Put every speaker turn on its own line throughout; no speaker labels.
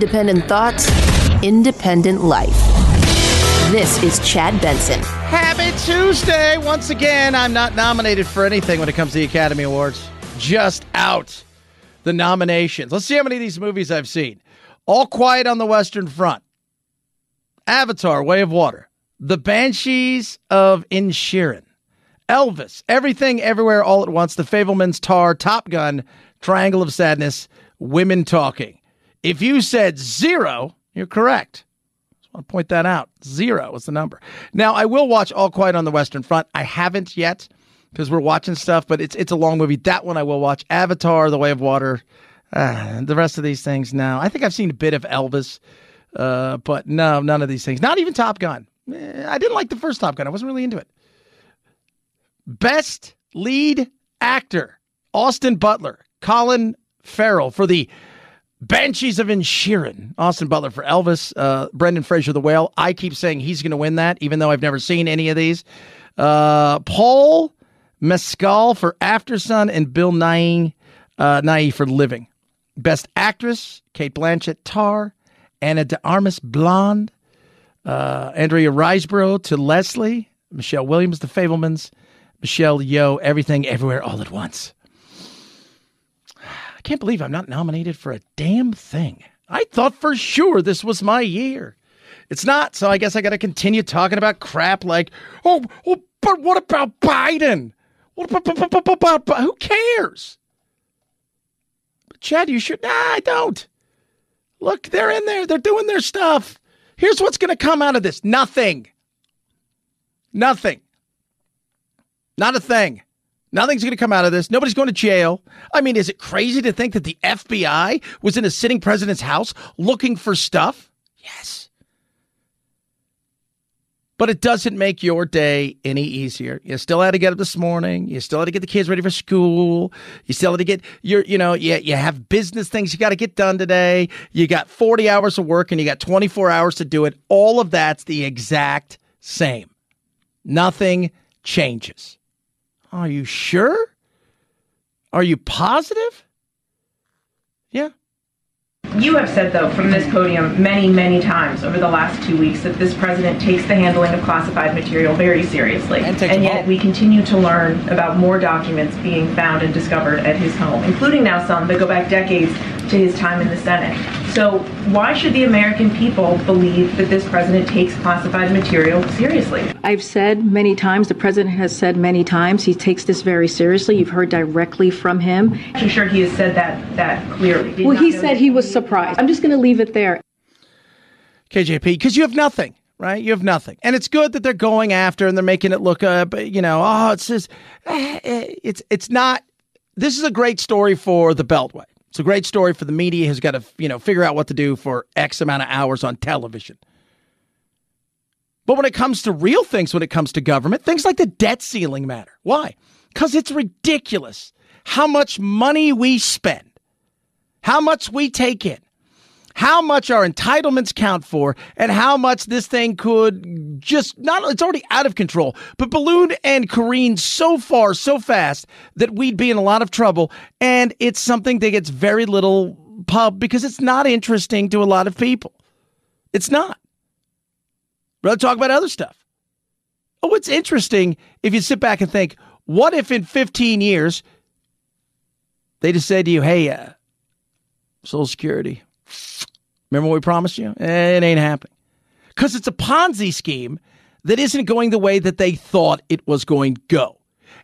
Independent thoughts, independent life. This is Chad Benson.
Happy Tuesday. Once again, I'm not nominated for anything when it comes to the Academy Awards. Just out the nominations. Let's see how many of these movies I've seen. All Quiet on the Western Front, Avatar, Way of Water, The Banshees of Inisherin, Elvis, Everything Everywhere All at Once, The Fabelmans, Tar, Top Gun, Triangle of Sadness, Women Talking. If you said zero, you're correct. I want to point that out. Zero is the number. Now, I will watch All Quiet on the Western Front. I haven't yet because we're watching stuff, but it's it's a long movie. That one I will watch. Avatar, The Way of Water. Uh, the rest of these things, Now, I think I've seen a bit of Elvis, uh, but no, none of these things. Not even Top Gun. Eh, I didn't like the first Top Gun. I wasn't really into it. Best lead actor, Austin Butler, Colin Farrell for the Banshees of Inisherin. Austin Butler for Elvis, uh, Brendan Fraser, The Whale. I keep saying he's going to win that, even though I've never seen any of these. Uh, Paul Mescal for After Aftersun and Bill Nye, uh, Nighy for Living. Best Actress, Cate Blanchett, Tar, Ana de Armas, Blonde, uh, Andrea Riseborough to Leslie, Michelle Williams, The Fabelmans, Michelle Yeoh, Everything, Everywhere, All at Once. I can't believe I'm not nominated for a damn thing. I thought for sure this was my year. It's not, so I guess I got to continue talking about crap like, oh, oh, but what about Biden? What about, who cares? But Chad, you should. Nah, I don't. Look, they're in there. They're doing their stuff. Here's what's going to come out of this nothing. Nothing. Not a thing. Nothing's going to come out of this. Nobody's going to jail. I mean, is it crazy to think that the FBI was in a sitting president's house looking for stuff? Yes but it doesn't make your day any easier. You still had to get up this morning. You still had to get the kids ready for school. You still had to get your, you know, you, you have business things you got to get done today. You got 40 hours of work and you got 24 hours to do it. All of that's the exact same. Nothing changes. Are you sure? Are you positive? Yeah.
You have said, though, from this podium many, many times over the last two weeks that this president takes the handling of classified material very seriously.
And,
and yet we continue to learn about more documents being found and discovered at his home, including now some that go back decades to his time in the Senate. So why should the American people believe that this president takes classified material seriously?
I've said many times, the president has said many times, he takes this very seriously. You've heard directly from him.
I'm sure he has said that that clearly.
Did well, he said he was surprised. I'm just going to leave it there.
KJP, because you have nothing right? You have nothing, and it's good that they're going after and they're making it look, uh, you know, oh, it's just, eh, eh, it's it's not. This is a great story for the Beltway. It's a great story for the media who's got to, you know, figure out what to do for X amount of hours on television. But when it comes to real things, when it comes to government, things like the debt ceiling matter. Why? Because it's ridiculous how much money we spend, how much we take in, how much our entitlements count for and how much this thing could just not it's already out of control but balloon and careen so far so fast that we'd be in a lot of trouble. And it's something that gets very little pub because it's not interesting to a lot of people. It's not. Rather talk about other stuff. Oh it's interesting if you sit back and think what if in 15 years they just said to you hey uh, social security Remember what we promised you? Eh, it ain't happening. Because it's a Ponzi scheme that isn't going the way that they thought it was going to go.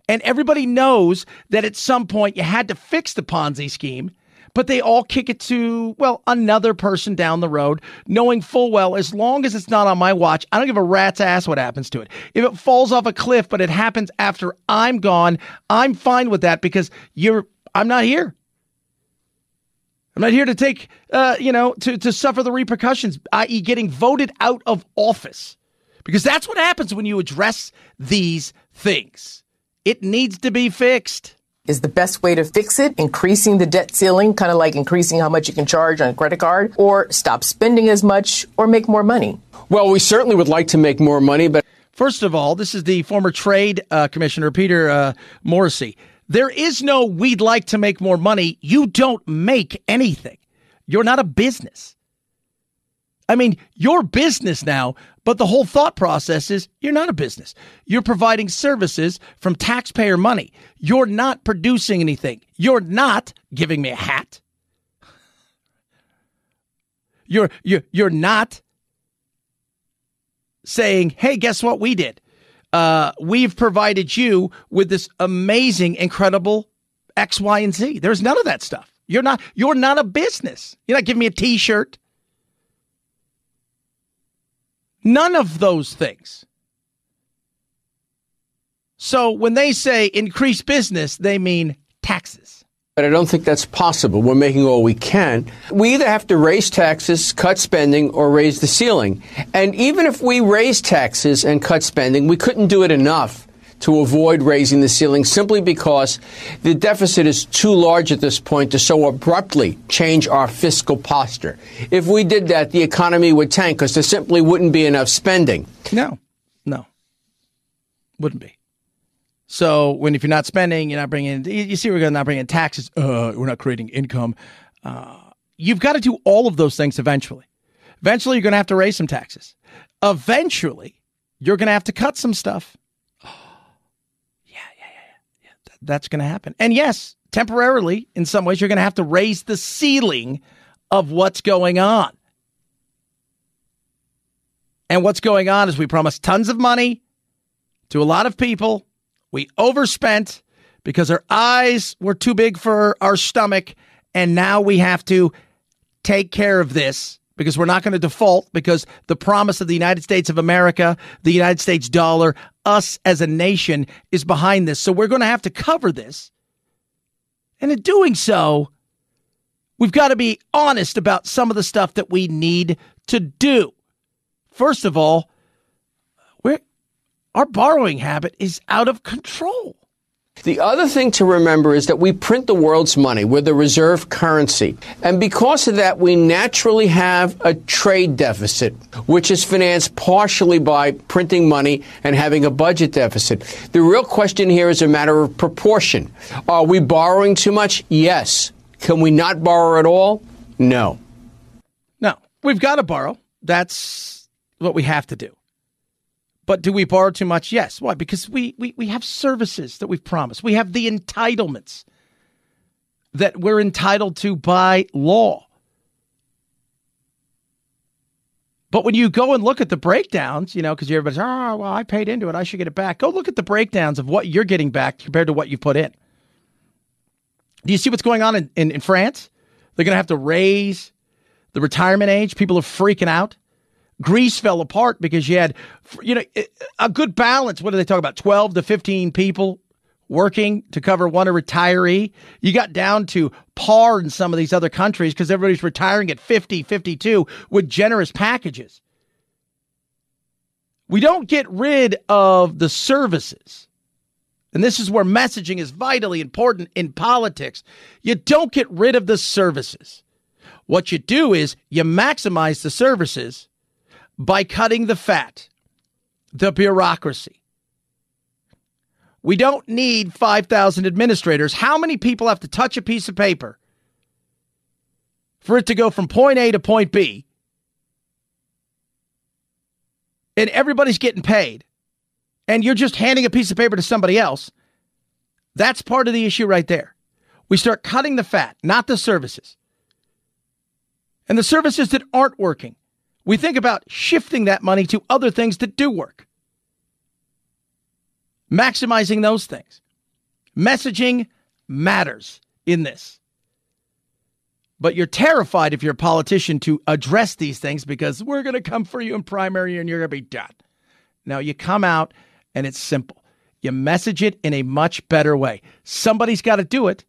And everybody knows that at some point you had to fix the Ponzi scheme, but they all kick it to, well, another person down the road, knowing full well as long as it's not on my watch, I don't give a rat's ass what happens to it. If it falls off a cliff, but it happens after I'm gone, I'm fine with that because you're I'm not here. I'm not here to take, uh, you know, to, to suffer the repercussions, i.e., getting voted out of office. Because that's what happens when you address these things. It needs to be fixed.
Is the best way to fix it increasing the debt ceiling, kind of like increasing how much you can charge on a credit card, or stop spending as much, or make more money?
Well, we certainly would like to make more money, but.
First of all, this is the former trade uh, commissioner, Peter uh, Morici. There is no we'd like to make more money. You don't make anything. You're not a business. I mean, your business now, but the whole thought process is you're not a business. You're providing services from taxpayer money. You're not producing anything. You're not giving me a hat. You're you're you're not saying, "Hey, guess what we did? Uh, we've provided you with this amazing, incredible X, Y, and Z." There's none of that stuff. You're not you're not a business. You're not giving me a T-shirt. None of those things. So when they say increase business, they mean taxes.
But I don't think that's possible. We're making all we can. We either have to raise taxes, cut spending, or raise the ceiling. And even if we raise taxes and cut spending, we couldn't do it enough to avoid raising the ceiling simply because the deficit is too large at this point to so abruptly change our fiscal posture. If we did that, the economy would tank because there simply wouldn't be enough spending.
No, no, wouldn't be. So when if you're not spending, you're not bringing. You see, we're going to not bring in taxes. Uh, we're not creating income. Uh, you've got to do all of those things eventually. Eventually, you're going to have to raise some taxes. Eventually, you're going to have to cut some stuff. Oh, yeah, yeah, yeah, yeah. That's going to happen. And yes, temporarily, in some ways, you're going to have to raise the ceiling of what's going on. And what's going on is we promised tons of money to a lot of people we overspent because our eyes were too big for our stomach. And now we have to take care of this because we're not going to default because the promise of the United States of America, the United States dollar, us as a nation is behind this. So we're going to have to cover this. And in doing so, we've got to be honest about some of the stuff that we need to do. First of all, our borrowing habit is out of control.
The other thing to remember is that we print the world's money. We're the reserve currency. And because of that, we naturally have a trade deficit, which is financed partially by printing money and having a budget deficit. The real question here is a matter of proportion. Are we borrowing too much? Yes. Can we not borrow at all? No.
No. We've got to borrow. That's what we have to do. But do we borrow too much? Yes. Why? Because we, we, we have services that we've promised. We have the entitlements that we're entitled to by law. But when you go and look at the breakdowns, you know, because everybody's, oh, well, I paid into it. I should get it back. Go look at the breakdowns of what you're getting back compared to what you put in. Do you see what's going on in, in, in France? They're going to have to raise the retirement age. People are freaking out. Greece fell apart because you had, you know, a good balance. What do they talk about? 12 to 15 people working to cover one retiree. You got down to par in some of these other countries because everybody's retiring at 50, 52 with generous packages. We don't get rid of the services. And this is where messaging is vitally important in politics. You don't get rid of the services. What you do is you maximize the services by cutting the fat, the bureaucracy. We don't need 5,000 administrators. How many people have to touch a piece of paper for it to go from point A to point B? And everybody's getting paid. And you're just handing a piece of paper to somebody else. That's part of the issue right there. We start cutting the fat, not the services. And the services that aren't working, we think about shifting that money to other things that do work, maximizing those things. Messaging matters in this. But you're terrified if you're a politician to address these things because we're going to come for you in primary and you're going to be done. Now you come out and it's simple. You message it in a much better way. Somebody's got to do it.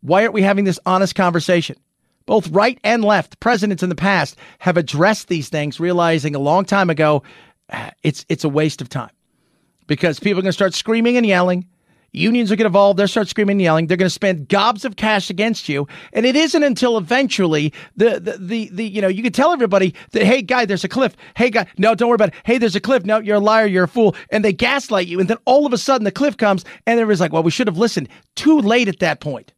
Why aren't we having this honest conversation? Both right and left presidents in the past have addressed these things, realizing a long time ago ah, it's it's a waste of time because people are going to start screaming and yelling. Unions will get involved. They'll start screaming and yelling. They're going to spend gobs of cash against you. And it isn't until eventually the, the, the, the, you know, you can tell everybody that, hey, guy, there's a cliff. Hey, guy, no, don't worry about it. Hey, there's a cliff. No, you're a liar. You're a fool. And they gaslight you. And then all of a sudden the cliff comes and everybody's like, well, we should have listened. Too late at that point.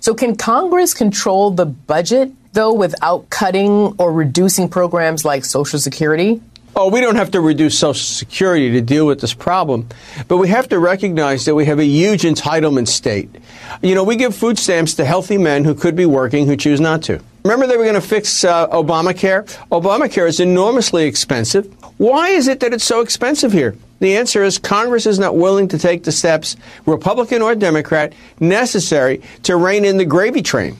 So, can Congress control the budget though, without cutting or reducing programs like Social Security?
Oh, we don't have to reduce Social Security to deal with this problem, but we have to recognize that we have a huge entitlement state. You know, we give food stamps to healthy men who could be working who choose not to. Remember they were going to fix uh, Obamacare? Obamacare is enormously expensive. Why is it that it's so expensive here? The answer is Congress is not willing to take the steps, Republican or Democrat, necessary to rein in the gravy train.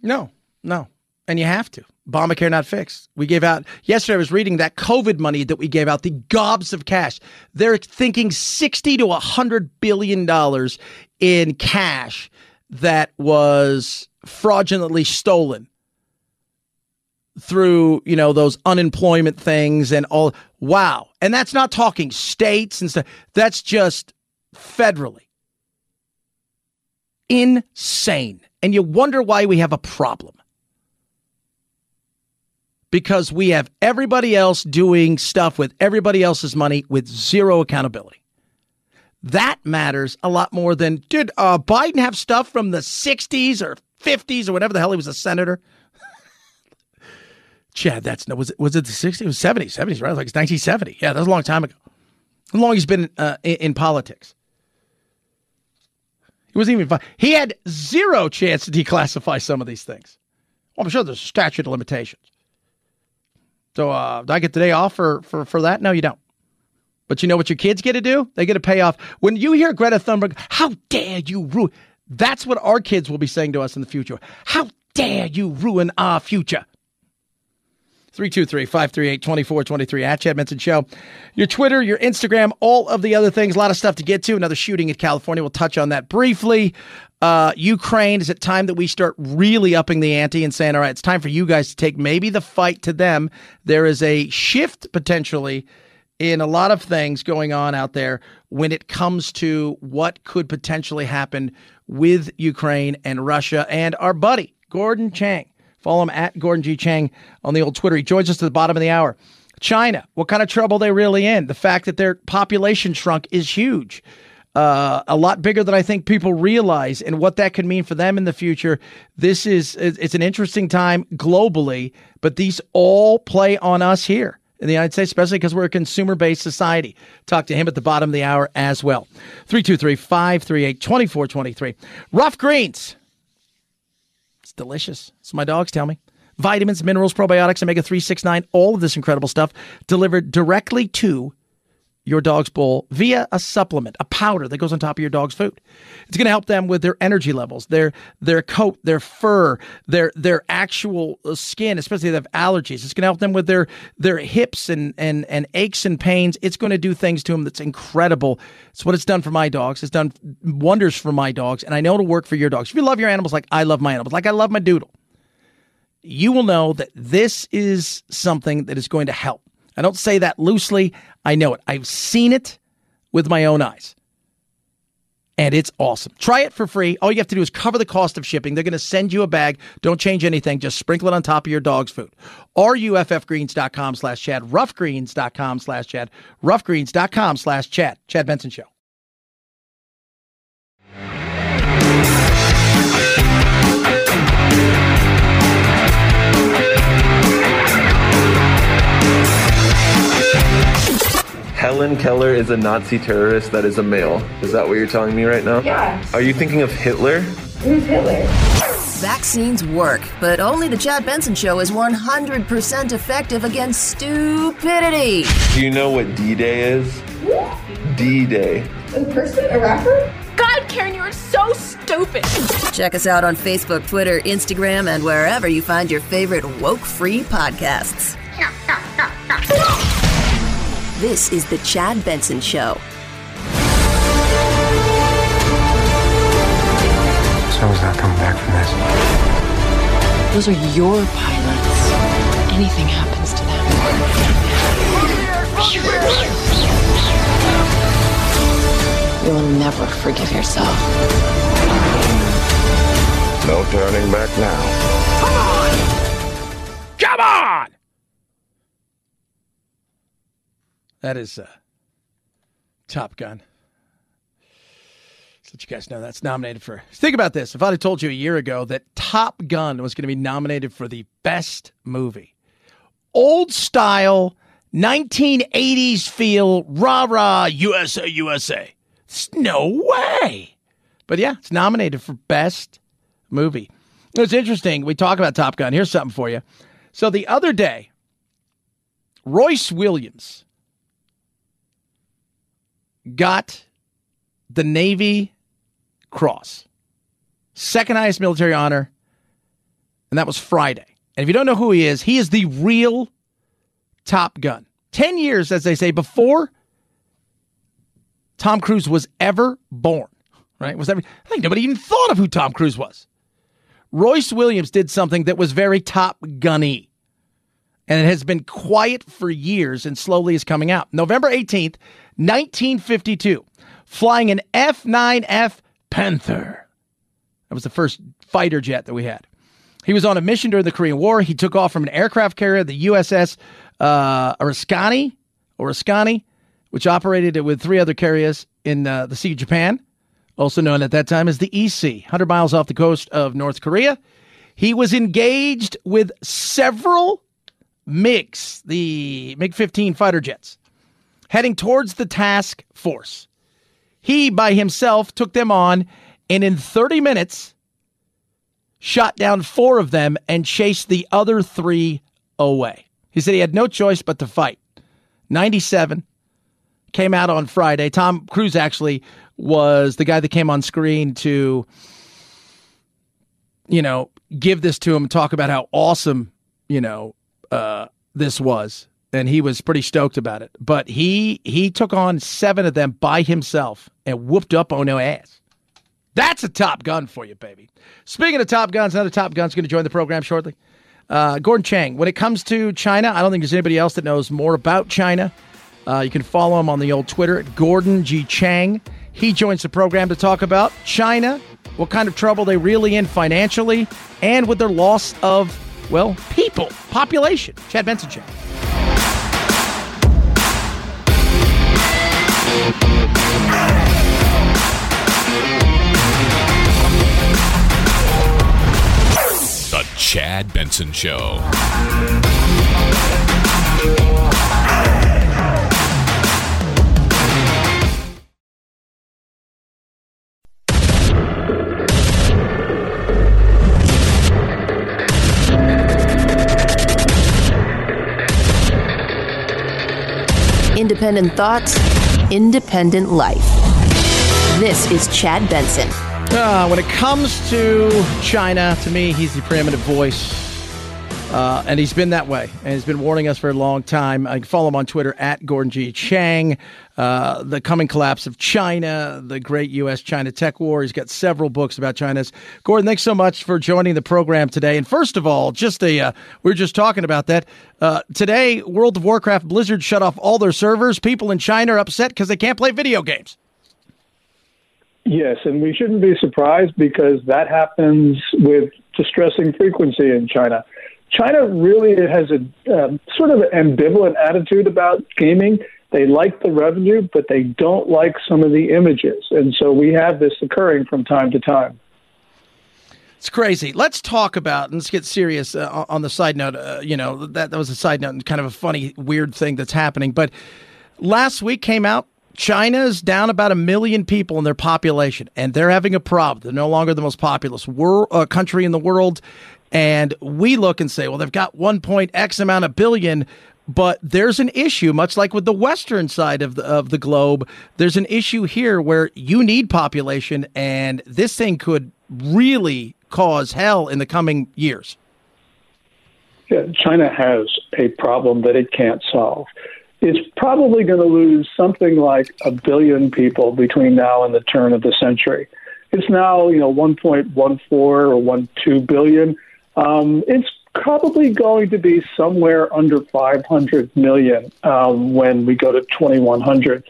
No, no. And you have to. Obamacare not fixed. We gave out yesterday. I was reading that COVID money that we gave out, the gobs of cash. They're thinking sixty to hundred billion dollars in cash that was fraudulently stolen through you know those unemployment things and all. Wow, and that's not talking states and stuff. That's just federally insane. And you wonder why we have a problem because we have everybody else doing stuff with everybody else's money with zero accountability. That matters a lot more than did uh, Biden have stuff from the 60s or 50s or whatever the hell he was a senator? Chad, that's no, was it, was it the 60s? It was 70s, 70s, right? Like it's 1970. Yeah, that was a long time ago. How long he's been uh, in, in politics? He wasn't even. He had zero chance to declassify some of these things. Well, I'm sure there's a statute of limitations. So uh, do I get the day off for, for, for that? No, you don't. But you know what your kids get to do? They get to pay off. When you hear Greta Thunberg, how dare you ruin? That's what our kids will be saying to us in the future. How dare you ruin our future? 323 538 2423 at Chad Benson Show. Your Twitter, your Instagram, all of the other things. A lot of stuff to get to. Another shooting in California. We'll touch on that briefly. Uh, Ukraine, is it time that we start really upping the ante and saying, all right, it's time for you guys to take maybe the fight to them? There is a shift potentially in a lot of things going on out there when it comes to what could potentially happen with Ukraine and Russia and our buddy, Gordon Chang. Follow him at Gordon G. Chang on the old Twitter. He joins us to the bottom of the hour. China, what kind of trouble they really in? The fact that their population shrunk is huge uh, a lot bigger than I think people realize, and what that could mean for them in the future. This is it's an interesting time globally, but these all play on us here in the United States, especially because we're a consumer based society. Talk to him at the bottom of the hour as well. 323 538 2423. Ruff Greens. It's delicious. So my dogs tell me. Vitamins, minerals, probiotics, omega 369, all of this incredible stuff delivered directly to your dog's bowl via a supplement, a powder that goes on top of your dog's food. It's going to help them with their energy levels, their their coat, their fur, their their actual uh, skin, especially if they have allergies. It's going to help them with their their hips and and and aches and pains. It's going to do things to them that's incredible. It's what it's done for my dogs. It's done wonders for my dogs, and I know it'll work for your dogs. If you love your animals like I love my animals, like I love my doodle, you will know that this is something that is going to help. I don't say that loosely. I know it. I've seen it with my own eyes. And it's awesome. Try it for free. All you have to do is cover the cost of shipping. They're going to send you a bag. Don't change anything. Just sprinkle it on top of your dog's food. RUFFgreens.com slash Chad. Ruffgreens.com slash Chad. Ruffgreens.com slash Chad. Chad Benson Show.
Helen Keller is a Nazi terrorist that is a male. Is that what you're telling me right now?
Yeah.
Are you thinking of Hitler?
Who's Hitler?
Vaccines work, but only the Chad Benson Show is 100% effective against stupidity.
Do you know what D Day is? D Day.
A person? A rapper?
God, Karen, you are so stupid.
Check us out on Facebook, Twitter, Instagram, and wherever you find your favorite woke free podcasts. This is The Chad Benson Show.
Someone's not coming back from this.
Those are your pilots. Anything happens to them. You'll never forgive yourself.
No turning back now.
That is uh, Top Gun. That you guys know that's nominated for. Think about this. If I'd have told you a year ago that Top Gun was going to be nominated for the best movie, old style, 1980s feel, rah rah, USA, USA. It's no way. But yeah, it's nominated for best movie. It's interesting. We talk about Top Gun. Here's something for you. So the other day, Royce Williams got the Navy Cross, second highest military honor, and that was Friday. And if you don't know who he is, he is the real Top Gun. 10 years, as they say, before Tom Cruise was ever born, right? Was ever, I think nobody even thought of who Tom Cruise was. Royce Williams did something that was very Top Gunny. And it has been quiet for years and slowly is coming out. November 18th, 1952, flying an F 9F Panther. That was the first fighter jet that we had. He was on a mission during the Korean War. He took off from an aircraft carrier, the USS uh, Oriskany, Oriskany, which operated with three other carriers in uh, the Sea of Japan, also known at that time as the EC, 100 miles off the coast of North Korea. He was engaged with several MiGs, the MiG 15 fighter jets, heading towards the task force. He, by himself, took them on and in 30 minutes shot down four of them and chased the other three away. He said he had no choice but to fight. 97 came out on Friday. Tom Cruise actually was the guy that came on screen to, you know, give this to him and talk about how awesome, you know, uh, this was. And he was pretty stoked about it. But he he took on seven of them by himself and whooped up on no ass. That's a Top Gun for you, baby. Speaking of Top Guns, another Top Gun's going to join the program shortly. Uh, Gordon Chang. When it comes to China, I don't think there's anybody else that knows more about China. Uh, you can follow him on the old Twitter at Gordon G. Chang. He joins the program to talk about China, what kind of trouble they really in financially, and with their loss of, well, people, population. Chad Benson Show.
The Chad Benson Show.
Independent thoughts, independent life. This is Chad Benson.
Uh, when it comes to China, to me, he's the preeminent voice. Uh, and he's been that way, and he's been warning us for a long time. I can follow him on Twitter at Gordon G. Chang. Uh, the coming collapse of China, the great U.S. China tech war. He's got several books about China's. Gordon, thanks so much for joining the program today. And first of all, just a uh, we were just talking about that uh, today. World of Warcraft Blizzard shut off all their servers. People in China are upset because they can't play video games.
Yes, and we shouldn't be surprised because that happens with distressing frequency in China. China really has a um, sort of an ambivalent attitude about gaming. They like the revenue, but they don't like some of the images. And so we have this occurring from time to time.
It's crazy. Let's talk about and let's get serious uh, on the side note. Uh, you know that that was a side note and kind of a funny, weird thing that's happening. But last week came out China's down about a million people in their population, and they're having a problem. They're no longer the most populous wor- uh, country in the world. And we look and say, well, they've got 1 point X amount of billion, but there's an issue, much like with the western side of the, of the globe. There's an issue here where you need population, and this thing could really cause hell in the coming years.
Yeah, China has a problem that it can't solve it's probably going to lose something like a billion people between now and the turn of the century. It's now, you know, 1.14 or 12 billion. Um, it's probably going to be somewhere under 500 million um, when we go to 2100.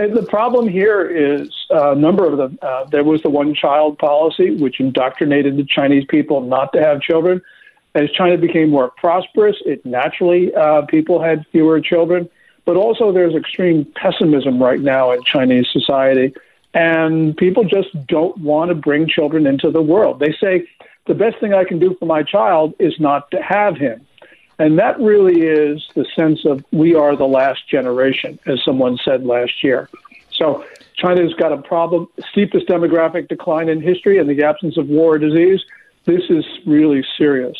And the problem here is a uh, number of them. Uh, there was the one child policy, which indoctrinated the Chinese people not to have children. As China became more prosperous, it naturally uh, people had fewer children. But also, there's extreme pessimism right now in Chinese society. and people just don't want to bring children into the world. They say the best thing I can do for my child is not to have him. And that really is the sense of we are the last generation, as someone said last year. So China's got a problem, steepest demographic decline in history and the absence of war or disease. This is really serious.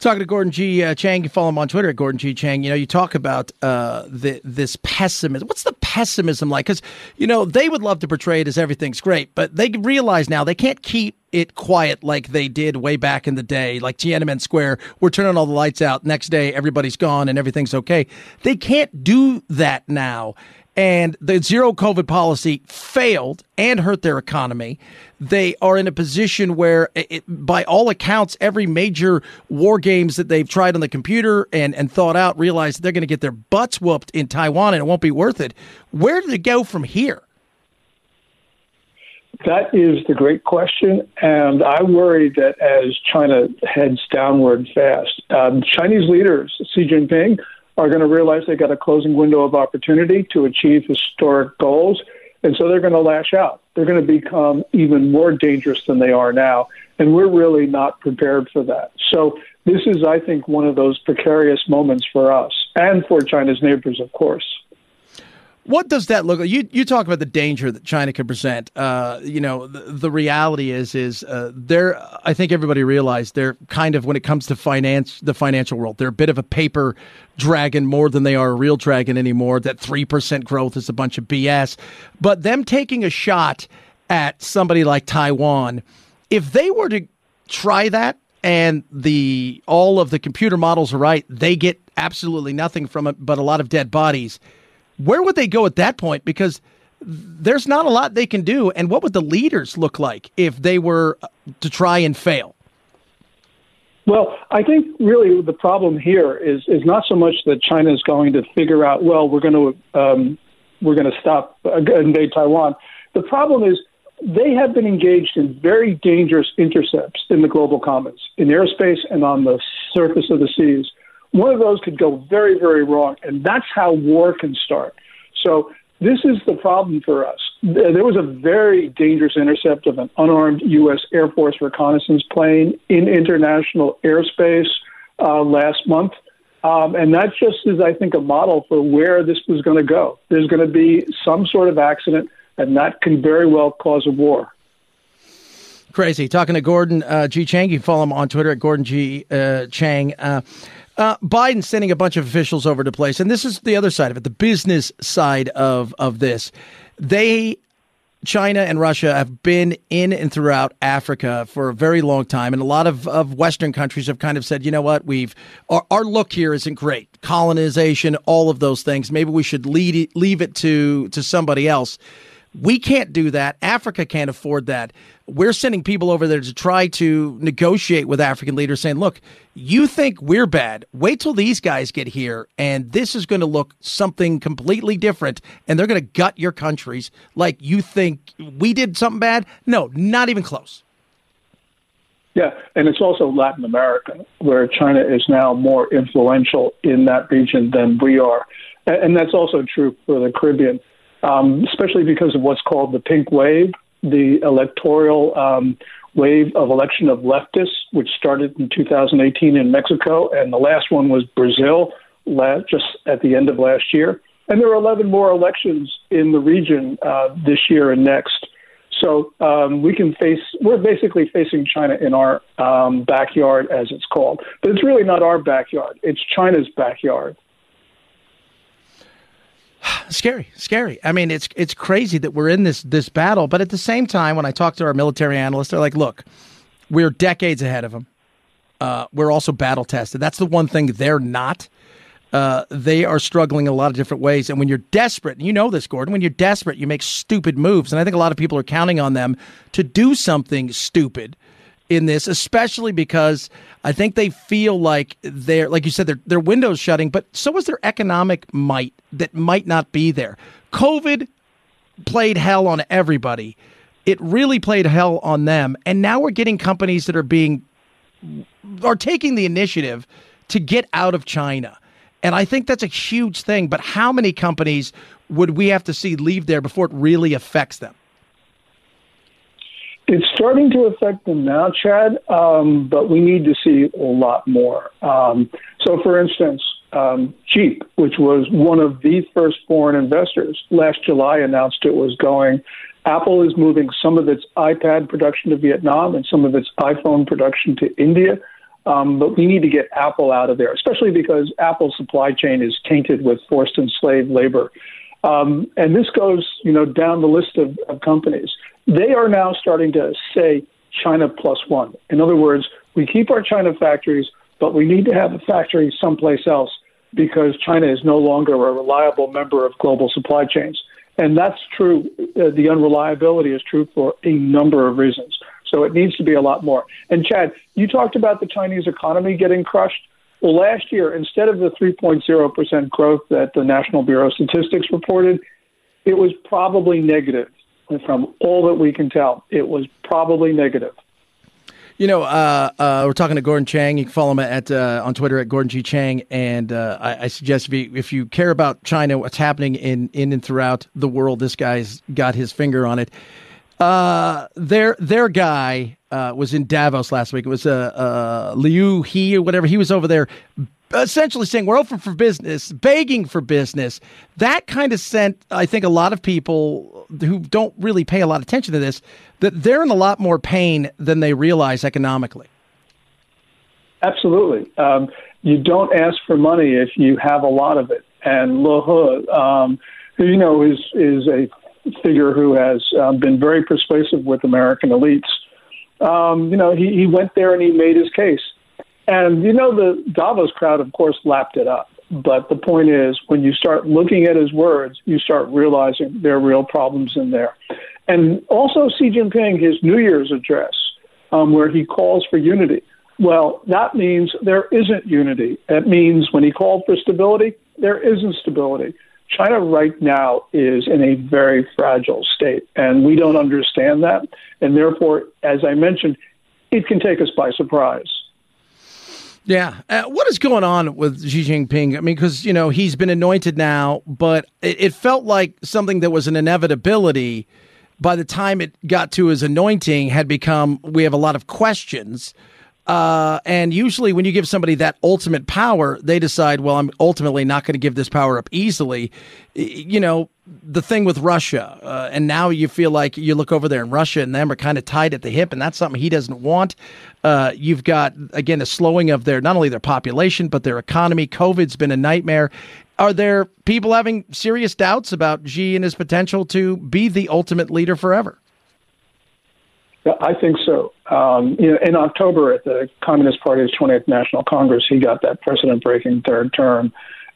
Talking to Gordon G. Uh, Chang, you follow him on Twitter at Gordon G. Chang. You know, you talk about uh, the, this pessimism. What's the pessimism like? Because you know they would love to portray it as everything's great, but they realize now they can't keep it quiet like they did way back in the day, like Tiananmen Square. We're turning all the lights out. Next day, everybody's gone and everything's okay. They can't do that now and the zero COVID policy failed and hurt their economy. They are in a position where, it, by all accounts, every major war games that they've tried on the computer and, and thought out realize they're going to get their butts whooped in Taiwan and it won't be worth it. Where do they go from here?
That is the great question, and I worry that as China heads downward fast, um, Chinese leaders, Xi Jinping, are going to realize they've got a closing window of opportunity to achieve historic goals. And so they're going to lash out. They're going to become even more dangerous than they are now. And we're really not prepared for that. So this is, I think, one of those precarious moments for us and for China's neighbors, of course.
What does that look like? You you talk about the danger that China can present. Uh, you know, the, the, reality is is uh, they're. I think everybody realized they're kind of when it comes to finance, the financial world, they're a bit of a paper dragon more than they are a real dragon anymore. That three percent growth is a bunch of BS. But them taking a shot at somebody like Taiwan, if they were to try that and the all of the computer models are right, they get absolutely nothing from it, but a lot of dead bodies where would they go at that point? Because there's not a lot they can do. And what would the leaders look like if they were to try and fail?
Well, I think really the problem here is is not so much that China is going to figure out, well, we're going to um, we're going to stop uh, invade Taiwan. The problem is they have been engaged in very dangerous intercepts in the global commons, in airspace and on the surface of the seas one of those could go very, very wrong, and that's how war can start. So this is the problem for us. There was a very dangerous intercept of an unarmed U.S. Air Force reconnaissance plane in international airspace uh, last month. Um, and that just is, I think, a model for where this was going to go. There's going to be some sort of accident, and that can very well cause a war.
Crazy. Talking to Gordon uh, G. Chang. You follow him on Twitter at Gordon G. Uh, Chang. Uh, Biden sending a bunch of officials over to place, and this is the other side of it, the business side of of this. They, China and Russia, have been in and throughout Africa for a very long time, and a lot of, of Western countries have kind of said, you know what, we've our, our look here isn't great, colonization, all of those things. Maybe we should lead it, leave it to to somebody else. We can't do that. Africa can't afford that. We're sending people over there to try to negotiate with African leaders saying, look, you think we're bad. Wait till these guys get here, and this is going to look something completely different, and they're going to gut your countries like you think we did something bad. No, not even close.
Yeah, and it's also Latin America, where China is now more influential in that region than we are. And that's also true for the Caribbean um, especially because of what's called the pink wave, the electoral um, wave of election of leftists, which started in 2018 in Mexico, and the last one was Brazil last, just at the end of last year. And there are 11 more elections in the region uh, this year and next. So um, we can face, we're basically facing China in our um, backyard, as it's called. But it's really not our backyard, it's China's backyard
scary, scary. I mean, it's it's crazy that we're in this this battle, but at the same time, when I talk to our military analysts, they're like, "Look, we're decades ahead of them. Uh, we're also battle tested. That's the one thing they're not. Uh, they are struggling in a lot of different ways. And when you're desperate, and you know this, Gordon, when you're desperate, you make stupid moves. And I think a lot of people are counting on them to do something stupid in this, especially because I think they feel like they're, like you said, their their windows shutting, but so is their economic might that might not be there. COVID played hell on everybody. It really played hell on them, and now we're getting companies that are being are taking the initiative to get out of China. And I think that's a huge thing. But how many companies would we have to see leave there before it really affects them?
It's starting to affect them now, Chad, um, but we need to see a lot more. Um, so, for instance, um, Jeep, which was one of the first foreign investors, last July announced it was going. Apple is moving some of its iPad production to Vietnam and some of its iPhone production to India. Um, but we need to get Apple out of there, especially because Apple's supply chain is tainted with forced enslaved labor. Um, and this goes, you know, down the list of, of companies. They are now starting to say China plus one. In other words, we keep our China factories, but we need to have a factory someplace else because China is no longer a reliable member of global supply chains. And that's true. Uh, the unreliability is true for a number of reasons. So it needs to be a lot more. And Chad, you talked about the Chinese economy getting crushed. Well, last year, instead of the 3.0% growth that the National Bureau of Statistics reported, it was probably negative. And from all that we can tell, it was probably negative.
You know, uh, uh, we're talking to Gordon Chang. You can follow him at uh, on Twitter at Gordon G Chang. And uh, I, I, suggest if you, if you care about China, what's happening in in and throughout the world, this guy's got his finger on it. Uh, their their guy uh, was in Davos last week. It was uh, Liu He or whatever. He was over there essentially saying we're open for business, begging for business. That kind of sent, I think, a lot of people who don't really pay a lot of attention to this that they're in a lot more pain than they realize economically.
Absolutely. Um, you don't ask for money if you have a lot of it. And Liu um, who you know is is a figure who has um, been very persuasive with American elites. Um, you know, he, he went there and he made his case. And you know, the Davos crowd, of course, lapped it up. But the point is, when you start looking at his words, you start realizing there are real problems in there. And also, Xi Jinping, his New Year's address, um, where he calls for unity. Well, that means there isn't unity. That means when he called for stability, there isn't stability. China right now is in a very fragile state, and we don't understand that. And therefore, as I mentioned, it can take us by surprise.
Yeah. Uh, what is going on with Xi Jinping? I mean, because, you know, he's been anointed now, but it, it, felt like something that was an inevitability by the time it got to his anointing had become, we have a lot of questions. Uh, and usually, when you give somebody that ultimate power, they decide, well, I'm ultimately not going to give this power up easily. You know, the thing with Russia, uh, and now you feel like you look over there and Russia and them are kind of tied at the hip, and that's something he doesn't want. Uh, you've got, again, a slowing of their, not only their population, but their economy. COVID's been a nightmare. Are there people having serious doubts about Xi and his potential to be the ultimate leader forever?
I think so. Um, you know, in October at the Communist Party's 20th National Congress, he got that precedent-breaking third term,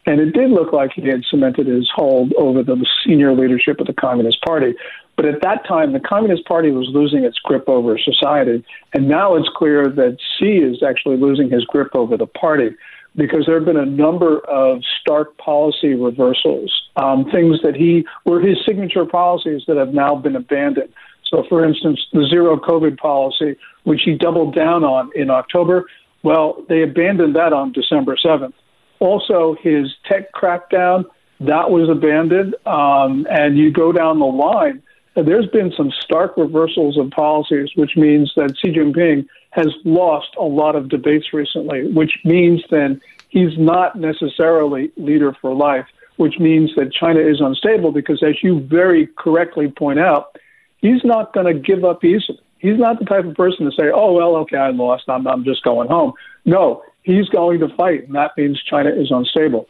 and it did look like he had cemented his hold over the senior leadership of the Communist Party. But at that time, the Communist Party was losing its grip over society, and now it's clear that Xi is actually losing his grip over the party because there have been a number of stark policy reversals, um, things that he were his signature policies that have now been abandoned. So, for instance, the zero COVID policy, which he doubled down on in October, well, they abandoned that on December 7th. Also, his tech crackdown, that was abandoned. Um, and you go down the line, there's been some stark reversals of policies, which means that Xi Jinping has lost a lot of debates recently, which means then he's not necessarily leader for life, which means that China is unstable because, as you very correctly point out, he's not going to give up easily. He's not the type of person to say, "Oh well, okay, I lost. I'm I'm just going home." No, he's going to fight, and that means China is unstable.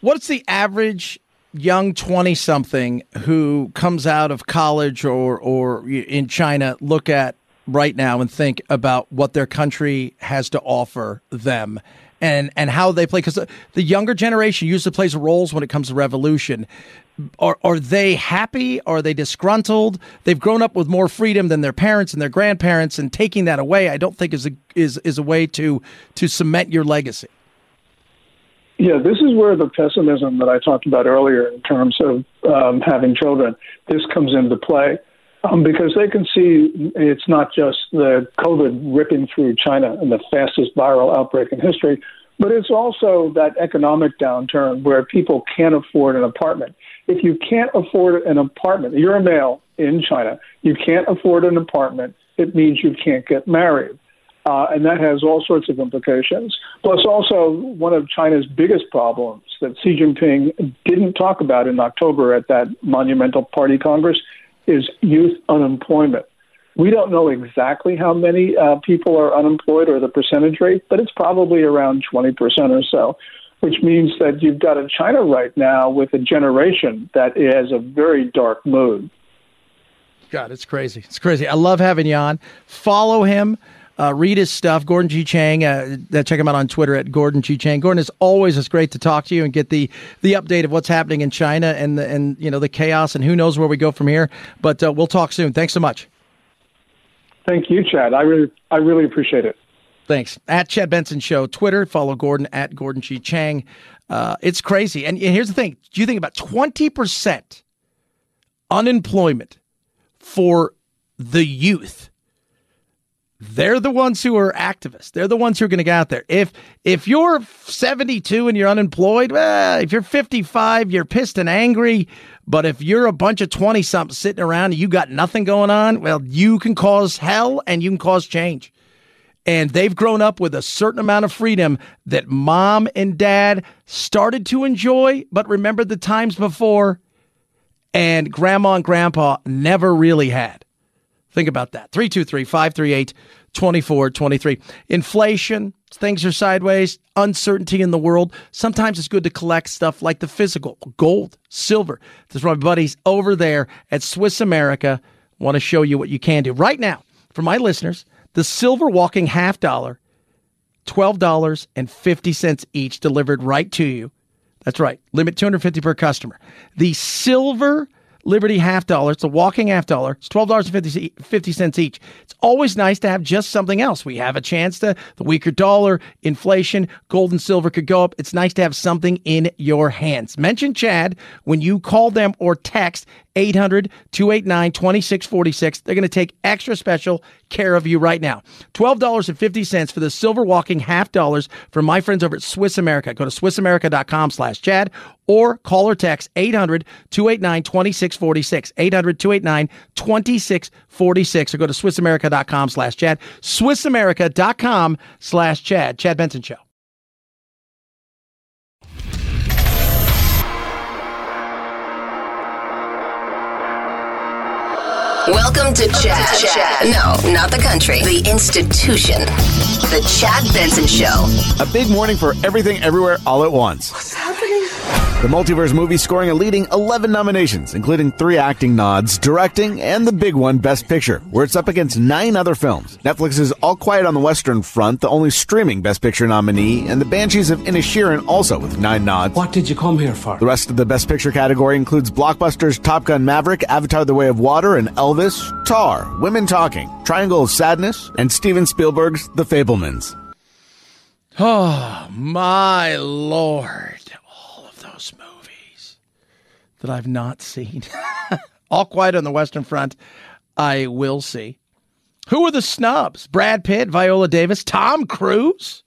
What's the average young 20 something who comes out of college or or in China look at right now and think about what their country has to offer them and and how they play because the, the, younger generation usually plays roles when it comes to revolution are are they happy? Are they disgruntled? They've grown up with more freedom than their parents and their grandparents and taking that away i don't think is a is is a way to to cement your legacy.
Yeah this is where the pessimism that i talked about earlier in terms of um, having children this comes into play um, because they can see it's not just the COVID ripping through China and the fastest viral outbreak in history, But it's also that economic downturn where people can't afford an apartment. If you can't afford an apartment, you're a male in China, you can't afford an apartment, it means you can't get married. Uh, and that has all sorts of implications. Plus, also, one of China's biggest problems that Xi Jinping didn't talk about in October at that monumental party congress is youth unemployment. We don't know exactly how many uh, people are unemployed or the percentage rate, but it's probably around 20% or so, which means that you've got a China right now with a generation that has a very dark mood.
God, it's crazy. It's crazy. I love having you on. Follow him. Uh, read his stuff, Gordon G. Chang. Uh, check him out on Twitter at Gordon G. Chang. Gordon, is always it's great to talk to you and get the the update of what's happening in China and the, and you know the chaos and who knows where we go from here. But uh, we'll talk soon. Thanks so much.
Thank you, Chad. I really I really appreciate it.
Thanks. At Chad Benson Show, Twitter, follow Gordon at Gordon G. Chang. Uh, it's crazy. And here's the thing: do you think about twenty percent unemployment for the youth? they're the ones who are activists. They're the ones who are going to get out there. If if you're 72 and you're unemployed, well, if you're 55, you're pissed and angry. But if you're a bunch of 20 something sitting around and you got nothing going on, well, you can cause hell and you can cause change. And they've grown up with a certain amount of freedom that mom and dad started to enjoy, but remember the times before, and grandma and grandpa never really had. Think about that. 323 538 2423. Inflation, things are sideways, uncertainty in the world. Sometimes it's good to collect stuff like the physical gold, silver. That's my buddies over there at Swiss America want to show you what you can do. Right now, for my listeners, the silver walking half dollar, $12.50 each delivered right to you. That's right. Limit 250 per customer. The silver Liberty half dollar. It's a walking half dollar. It's twelve dollars and fifty cents each. It's always nice to have just something else. We have a chance to the weaker dollar, inflation, gold and silver could go up. It's nice to have something in your hands. Mention Chad when you call them or text 800 289 2646. They're going to take extra special care of you right now. $12.50 for the silver walking half dollars from my friends over at Swiss America. Go to SwissAmerica.com slash Chad or call or text 800 289 2646. 800 289 2646 or go to SwissAmerica.com slash Chad. SwissAmerica.com slash Chad. Chad Benson Show.
Welcome to Chad. Chad. No, not the country. The institution. The Chad Benson Show.
A big morning for everything everywhere all at once.
What's happening?
The multiverse movie scoring a leading 11 nominations, including three acting nods, directing, and the big one, Best Picture, where it's up against nine other films. Netflix's All Quiet on the Western Front, the only streaming Best Picture nominee, and The Banshees of Inisherin also with nine nods.
What did you come here for?
The rest of the Best Picture category includes blockbusters Top Gun Maverick, Avatar The Way of Water, and Elvis, Tar, Women Talking, Triangle of Sadness, and Steven Spielberg's The Fabelmans.
Oh, my Lord that I've not seen. All Quiet on the Western Front, I will see. Who are the snubs? Brad Pitt, Viola Davis, Tom Cruise.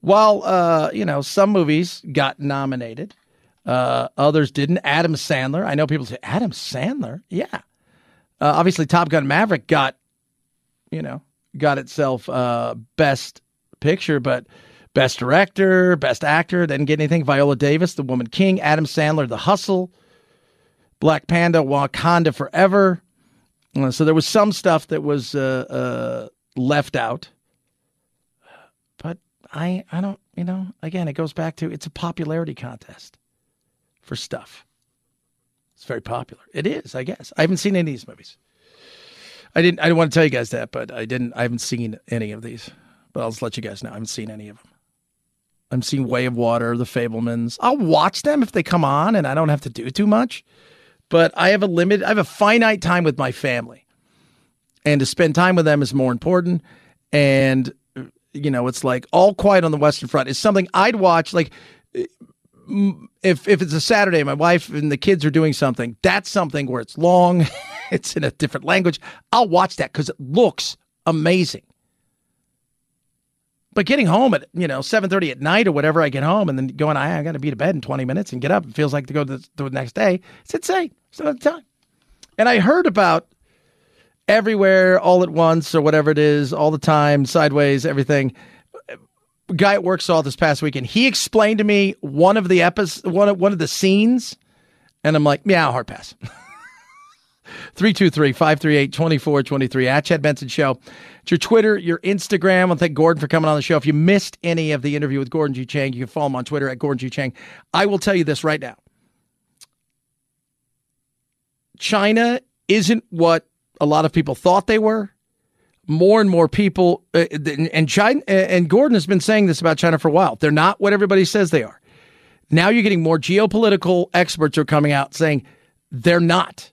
While uh, you know some movies got nominated, uh, others didn't. Adam Sandler. I know people say Adam Sandler. Yeah, uh, obviously Top Gun Maverick got, you know, got itself uh, best picture, but Best Director, Best Actor, didn't get anything. Viola Davis, The Woman King, Adam Sandler, The Hustle, Black Panda, Wakanda Forever. Uh, so there was some stuff that was uh, uh, left out. But I, I don't, you know, again, it goes back to it's a popularity contest for stuff. It's very popular. It is, I guess. I haven't seen any of these movies. I didn't. I didn't want to tell you guys that, but I didn't. I haven't seen any of these. But I'll just let you guys know. I haven't seen any of them. I'm seeing Way of Water, The Fabelmans. I'll watch them if they come on and I don't have to do too much. But I have a limit, I have a finite time with my family. And to spend time with them is more important. And, you know, it's like All Quiet on the Western Front is something I'd watch. Like, eh, if if it's a Saturday, my wife and the kids are doing something, that's something where it's long, it's in a different language. I'll watch that because it looks amazing. But getting home at you know seven thirty at night or whatever, I get home and then going, I, I got to be to bed in twenty minutes and get up. It feels like to go to the, the next day. It's insane. It's not time. And I heard about everywhere, all at once, or whatever it is, all the time, sideways, everything. Guy at work saw this past weekend. He explained to me one of the episodes, one of one of the scenes, and I'm like, yeah, hard pass. 323 538 2423 at Chad Benson Show. It's your Twitter, your Instagram. To thank Gordon for coming on the show. If you missed any of the interview with Gordon G. Chang, you can follow him on Twitter at Gordon G. Chang. I will tell you this right now China isn't what a lot of people thought they were. More and more people, uh, and China, and Gordon has been saying this about China for a while. They're not what everybody says they are. Now you're getting more geopolitical experts are coming out saying they're not.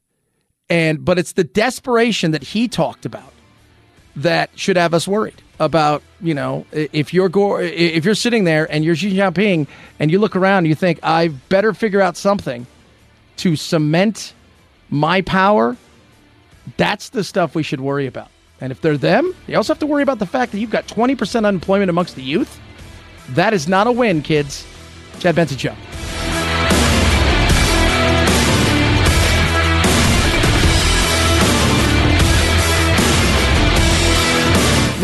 And but it's the desperation that he talked about that should have us worried about you know if you're go- if you're sitting there and you're Xi Jinping and you look around and you think I better figure out something to cement my power. That's the stuff we should worry about. And if they're them, you also have to worry about the fact that you've got 20% unemployment amongst the youth. That is not a win, kids. Chad Benson Show.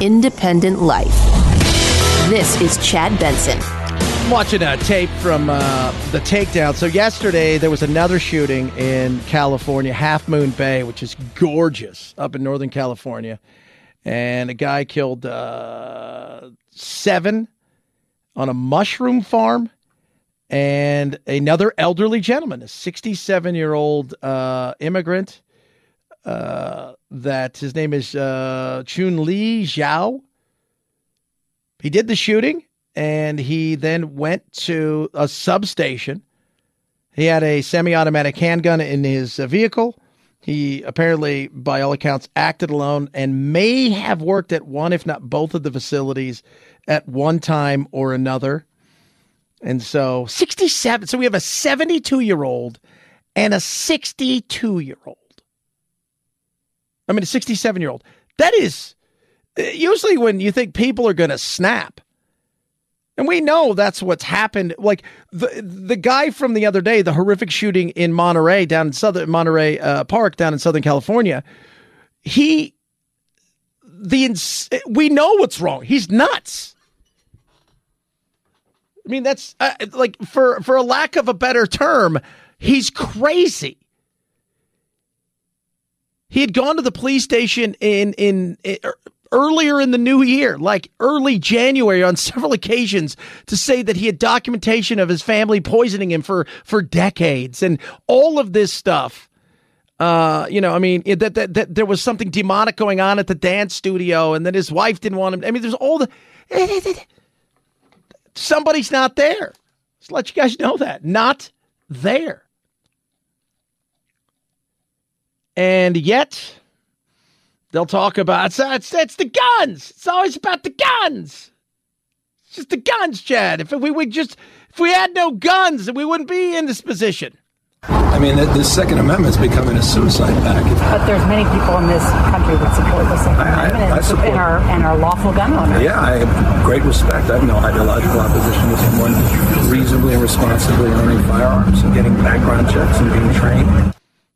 independent life. This is Chad Benson.
I'm watching a tape from uh, the takedown. So yesterday there was another shooting in California, Half Moon Bay, which is gorgeous up in Northern California, and a guy killed uh, seven on a mushroom farm, and another elderly gentleman, a 67 year old uh, immigrant. That his name is uh, Chunli Zhao. He did the shooting and he then went to a substation. He had a semi automatic handgun in his vehicle. He apparently, by all accounts, acted alone and may have worked at one, if not both, of the facilities at one time or another. And so, 67. So we have a 72 year old and a 62 year old. I mean, a 67 year old. That is usually when you think people are going to snap. And we know that's what's happened. Like the the guy from the other day, the horrific shooting in Monterey down in southern Monterey uh, Park down in Southern California. He the ins- we know what's wrong. He's nuts. I mean, that's uh, like for for a lack of a better term, he's crazy. He had gone to the police station in, in, in earlier in the new year, like early January, on several occasions to say that he had documentation of his family poisoning him for for decades, and all of this stuff. Uh, you know, I mean, that, that that there was something demonic going on at the dance studio, and that his wife didn't want him. I mean, there's all the somebody's not there. Just let you guys know that not there. And yet, they'll talk about it's, uh, it's, it's the guns. It's always about the guns. It's just the guns, Chad. If we would just, if we had no guns, we wouldn't be in this position.
I mean, the, the Second Amendment is becoming a suicide pact.
But there's many people in this country that support the Second
I- I-
Amendment
I
and,
support-
and are and are lawful gun owners.
Yeah, I have great respect. I have no ideological opposition to someone reasonably and responsibly owning firearms and getting background checks and being trained.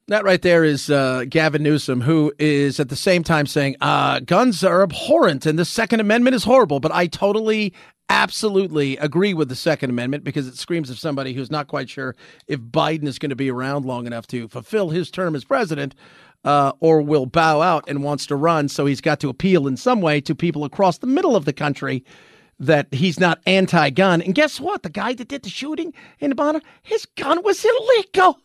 That right there is uh, Gavin Newsom, who is at the same time saying uh, guns are abhorrent and the Second Amendment is horrible. But I totally, absolutely agree with the Second Amendment because it screams of somebody who's not quite sure if Biden is going to be around long enough to fulfill his term as president uh, or will bow out and wants to run. So he's got to appeal in some way to people across the middle of the country that he's not anti gun. And guess what? The guy that did the shooting in Bonner, his gun was illegal.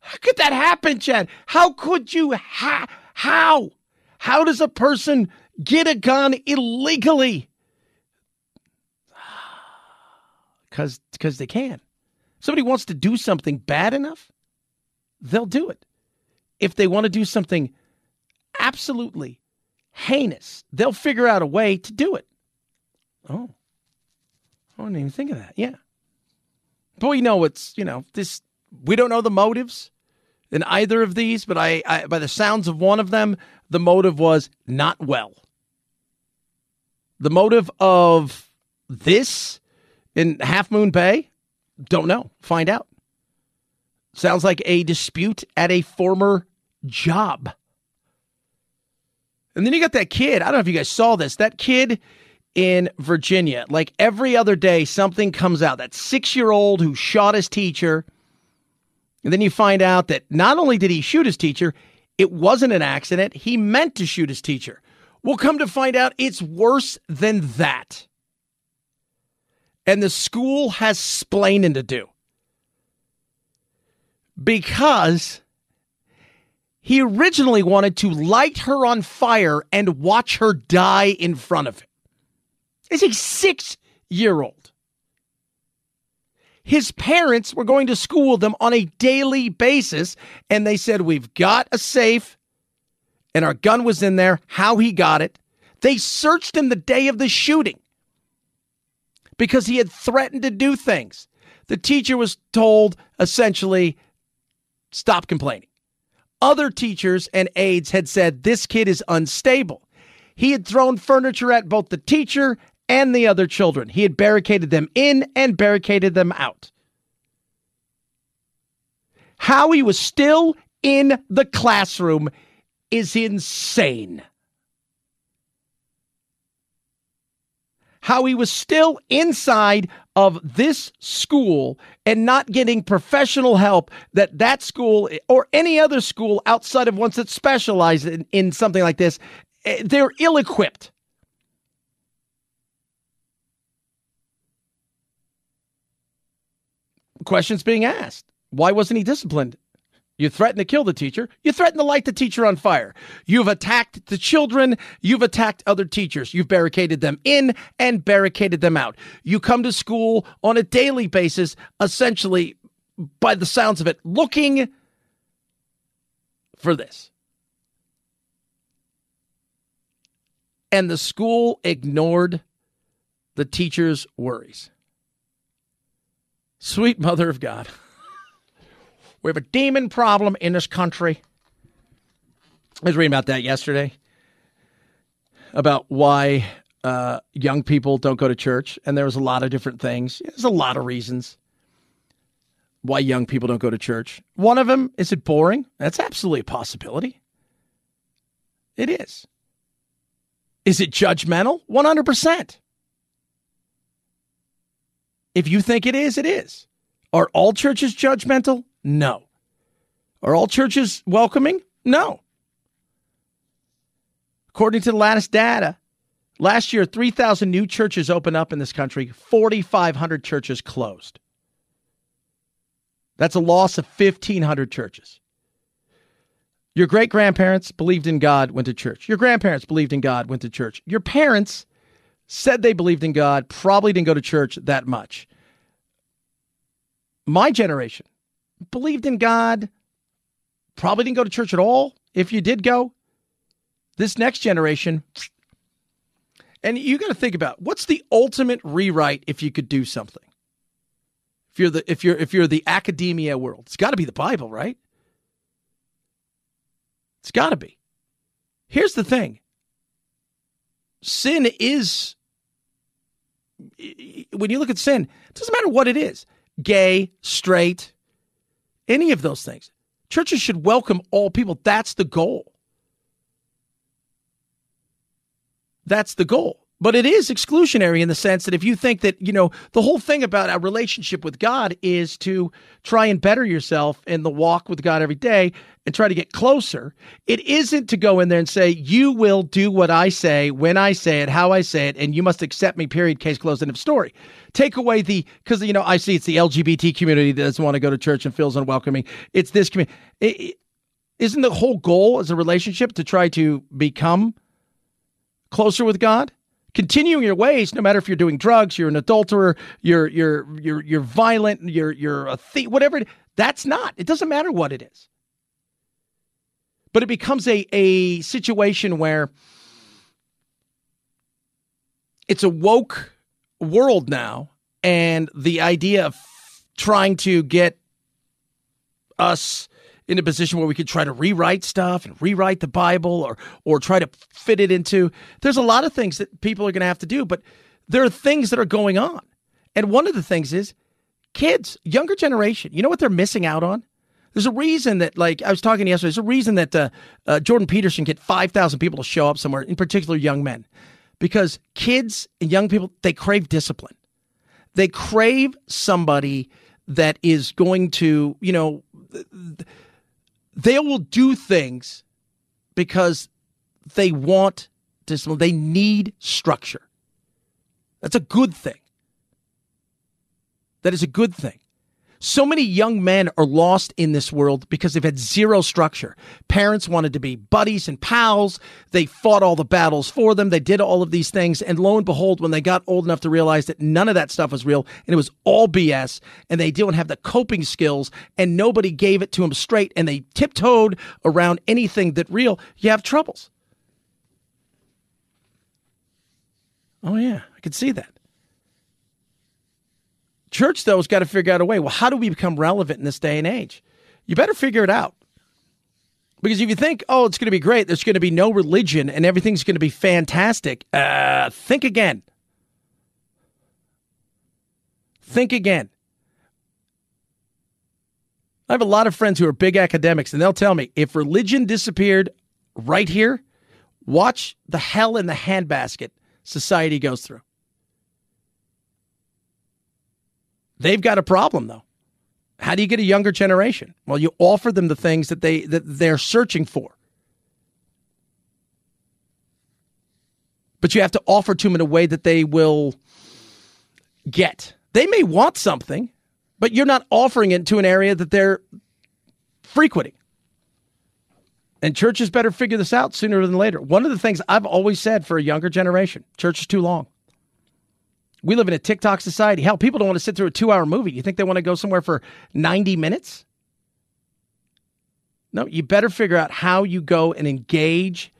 How could that happen, Chad? How could you? Ha- how? How does a person get a gun illegally? because because they can. Somebody wants to do something bad enough, they'll do it. If they want to do something absolutely heinous, they'll figure out a way to do it. Oh, I didn't even think of that. Yeah. But we know it's, you know, this, we don't know the motives in either of these, but I, I by the sounds of one of them, the motive was not well. The motive of this in Half Moon Bay, don't know. Find out. Sounds like a dispute at a former job. And then you got that kid. I don't know if you guys saw this. That kid in Virginia, like every other day, something comes out. That six year old who shot his teacher. And then you find out that not only did he shoot his teacher, it wasn't an accident. He meant to shoot his teacher. We'll come to find out it's worse than that. And the school has splaining to do. Because he originally wanted to light her on fire and watch her die in front of him. Is a six year old. His parents were going to school them on a daily basis, and they said, We've got a safe, and our gun was in there. How he got it. They searched him the day of the shooting because he had threatened to do things. The teacher was told essentially, Stop complaining. Other teachers and aides had said this kid is unstable. He had thrown furniture at both the teacher and the other children. He had barricaded them in and barricaded them out. How he was still in the classroom is insane. How he was still inside of this school and not getting professional help that that school or any other school outside of ones that specialize in, in something like this, eh, they're ill equipped. Questions being asked. Why wasn't he disciplined? You threatened to kill the teacher. You threatened to light the teacher on fire. You've attacked the children. You've attacked other teachers. You've barricaded them in and barricaded them out. You come to school on a daily basis, essentially, by the sounds of it, looking for this. And the school ignored the teacher's worries. Sweet mother of God. We have a demon problem in this country. I was reading about that yesterday about why uh, young people don't go to church, and there was a lot of different things. There's a lot of reasons why young people don't go to church. One of them is it boring? That's absolutely a possibility. It is. Is it judgmental? 100%. If you think it is, it is. Are all churches judgmental? No. Are all churches welcoming? No. According to the latest data, last year 3,000 new churches opened up in this country, 4,500 churches closed. That's a loss of 1,500 churches. Your great grandparents believed in God, went to church. Your grandparents believed in God, went to church. Your parents said they believed in God, probably didn't go to church that much. My generation, believed in God, probably didn't go to church at all. If you did go, this next generation, and you got to think about what's the ultimate rewrite if you could do something. If you're the if you're if you're the academia world, it's got to be the Bible, right? It's got to be. Here's the thing. Sin is when you look at sin, it doesn't matter what it is. Gay, straight, any of those things. Churches should welcome all people. That's the goal. That's the goal. But it is exclusionary in the sense that if you think that, you know, the whole thing about a relationship with God is to try and better yourself in the walk with God every day and try to get closer, it isn't to go in there and say, you will do what I say, when I say it, how I say it, and you must accept me, period, case closed, end of story. Take away the, because, you know, I see it's the LGBT community that doesn't want to go to church and feels unwelcoming. It's this community. It, isn't the whole goal as a relationship to try to become closer with God? Continuing your ways, no matter if you're doing drugs, you're an adulterer, you're you're you're you're violent, you're you're a thief, whatever. It, that's not. It doesn't matter what it is. But it becomes a a situation where it's a woke world now, and the idea of trying to get us in a position where we could try to rewrite stuff and rewrite the Bible or or try to fit it into. There's a lot of things that people are going to have to do, but there are things that are going on. And one of the things is kids, younger generation. You know what they're missing out on? There's a reason that, like I was talking yesterday, there's a reason that uh, uh, Jordan Peterson get 5,000 people to show up somewhere, in particular young men, because kids and young people, they crave discipline. They crave somebody that is going to, you know, they will do things because they want discipline. They need structure. That's a good thing. That is a good thing. So many young men are lost in this world because they've had zero structure. Parents wanted to be buddies and pals. They fought all the battles for them. They did all of these things. And lo and behold, when they got old enough to realize that none of that stuff was real and it was all BS and they didn't have the coping skills and nobody gave it to them straight and they tiptoed around anything that real, you have troubles. Oh, yeah, I can see that. Church, though, has got to figure out a way. Well, how do we become relevant in this day and age? You better figure it out. Because if you think, oh, it's going to be great, there's going to be no religion and everything's going to be fantastic, uh, think again. Think again. I have a lot of friends who are big academics, and they'll tell me if religion disappeared right here, watch the hell in the handbasket society goes through. They've got a problem though. How do you get a younger generation? Well, you offer them the things that they that they're searching for. But you have to offer to them in a way that they will get. They may want something, but you're not offering it to an area that they're frequenting. And churches better figure this out sooner than later. One of the things I've always said for a younger generation church is too long. We live in a TikTok society. Hell, people don't want to sit through a two hour movie. You think they want to go somewhere for 90 minutes? No, you better figure out how you go and engage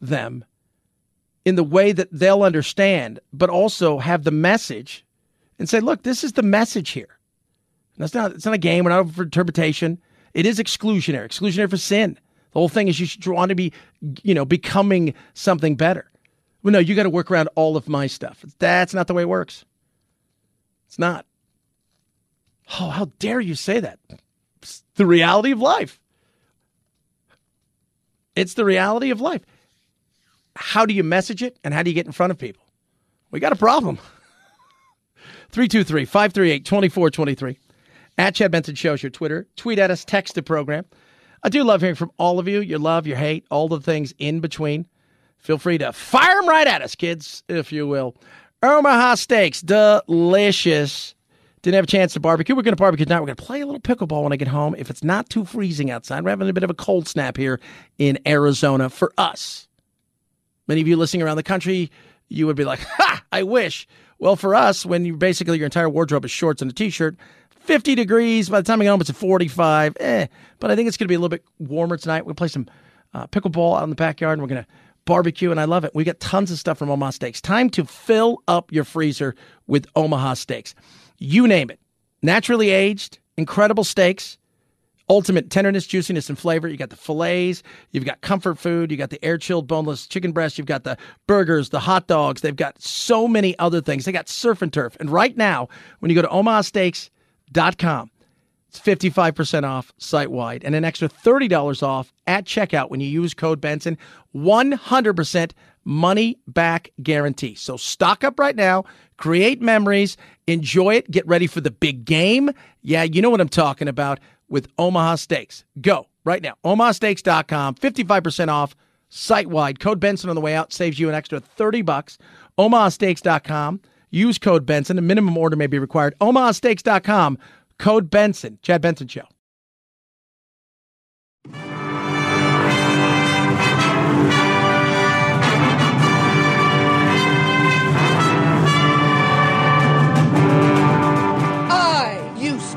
them in the way that they'll understand, but also have the message and say, look, this is the message here. That's not it's not a game, we're not for interpretation. It is exclusionary, exclusionary for sin. The whole thing is you should want to be, you know, becoming something better. Well, no, you got to work around all of my stuff. That's not the way it works. It's not. Oh, how dare you say that? It's the reality of life. It's the reality of life. How do you message it and how do you get in front of people? We got a problem. 323 538 2423. At Chad Benson Shows your Twitter. Tweet at us, text the program. I do love hearing from all of you, your love, your hate, all the things in between. Feel free to fire them right at us, kids, if you will. Omaha Steaks, delicious. Didn't have a chance to barbecue. We're going to barbecue tonight. We're going to play a little pickleball when I get home. If it's not too freezing outside, we're having a bit of a cold snap here in Arizona for us. Many of you listening around the country, you would be like, ha, I wish. Well, for us, when you basically your entire wardrobe is shorts and a t shirt, 50 degrees. By the time I get home, it's at 45. Eh, but I think it's going to be a little bit warmer tonight. We'll play some uh, pickleball out in the backyard, and we're going to barbecue, and I love it. We got tons of stuff from Omaha Steaks. Time to fill up your freezer with Omaha Steaks. You name it. Naturally aged, incredible steaks, ultimate tenderness, juiciness, and flavor. You got the fillets, you've got comfort food, you got the air chilled boneless chicken breast, you've got the burgers, the hot dogs. They've got so many other things. They got surf and turf. And right now, when you go to omahasteaks.com, it's 55% off site wide and an extra $30 off at checkout when you use code Benson. 100% money back guarantee. So stock up right now, create memories, enjoy it, get ready for the big game. Yeah, you know what I'm talking about with Omaha Steaks. Go right now. omahasteaks.com, 55% off site wide. Code Benson on the way out saves you an extra 30 bucks. omahasteaks.com. Use code Benson. A minimum order may be required. omahasteaks.com Code Benson, Chad Benson Show.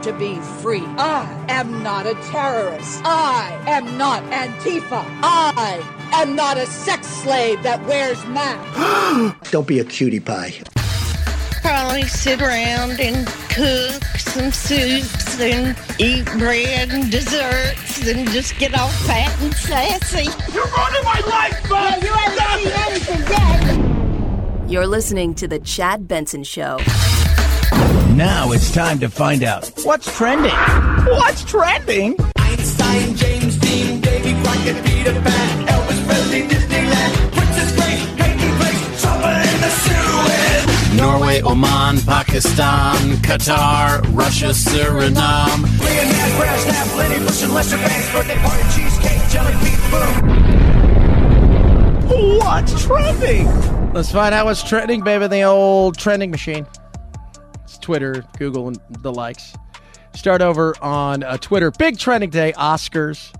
to be free.
I am not a terrorist. I am not Antifa. I am not a sex slave that wears masks.
Don't be a cutie pie.
Probably sit around and cook some soups and eat bread and desserts and just get all fat and sassy.
You're ruining my life,
Bob! Yeah, you haven't seen anything yet.
You're listening to The Chad Benson Show.
Now it's time to find out what's trending. What's trending?
Einstein, James Dean, Davy Crockett, Peter Pan, Elvis Presley, Disneyland,
Norway, Oman, Pakistan, Qatar, Russia, Suriname.
Leonard, Crash, Snap, Lenny, Bruce, and Lester Bangs, birthday party, cheesecake, jelly bean, boom.
What's trending? Let's find out what's trending, baby. The old trending machine. It's Twitter, Google, and the likes. Start over on uh, Twitter. Big trending day, Oscars.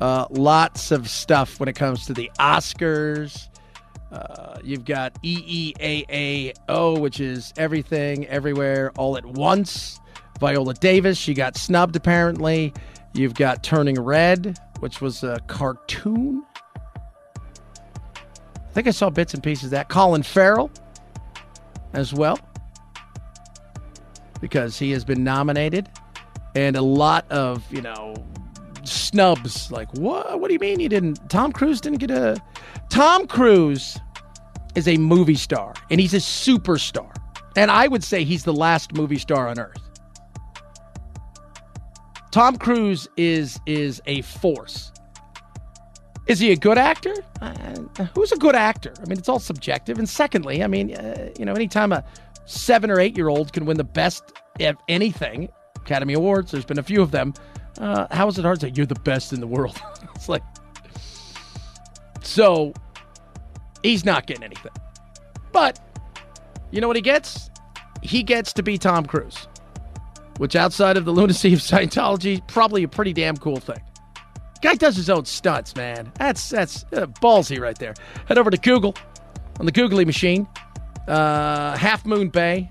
Uh, lots of stuff when it comes to the Oscars. Uh, you've got EEAAO, which is everything, everywhere, all at once. Viola Davis, she got snubbed apparently. You've got Turning Red, which was a cartoon. I think I saw bits and pieces of that. Colin Farrell as well, because he has been nominated. And a lot of, you know, snubs. Like, what? What do you mean you didn't? Tom Cruise didn't get a. Tom Cruise is a movie star, and he's a superstar. And I would say he's the last movie star on earth. Tom Cruise is is a force. Is he a good actor? Uh, who's a good actor? I mean, it's all subjective. And secondly, I mean, uh, you know, anytime a seven or eight year old can win the best of anything, Academy Awards, there's been a few of them. Uh, how is it hard to say you're the best in the world? it's like, so he's not getting anything. But you know what he gets? He gets to be Tom Cruise, which outside of the lunacy of Scientology, probably a pretty damn cool thing. Guy does his own stunts, man. That's that's uh, ballsy right there. Head over to Google on the Googly machine. Uh, Half Moon Bay.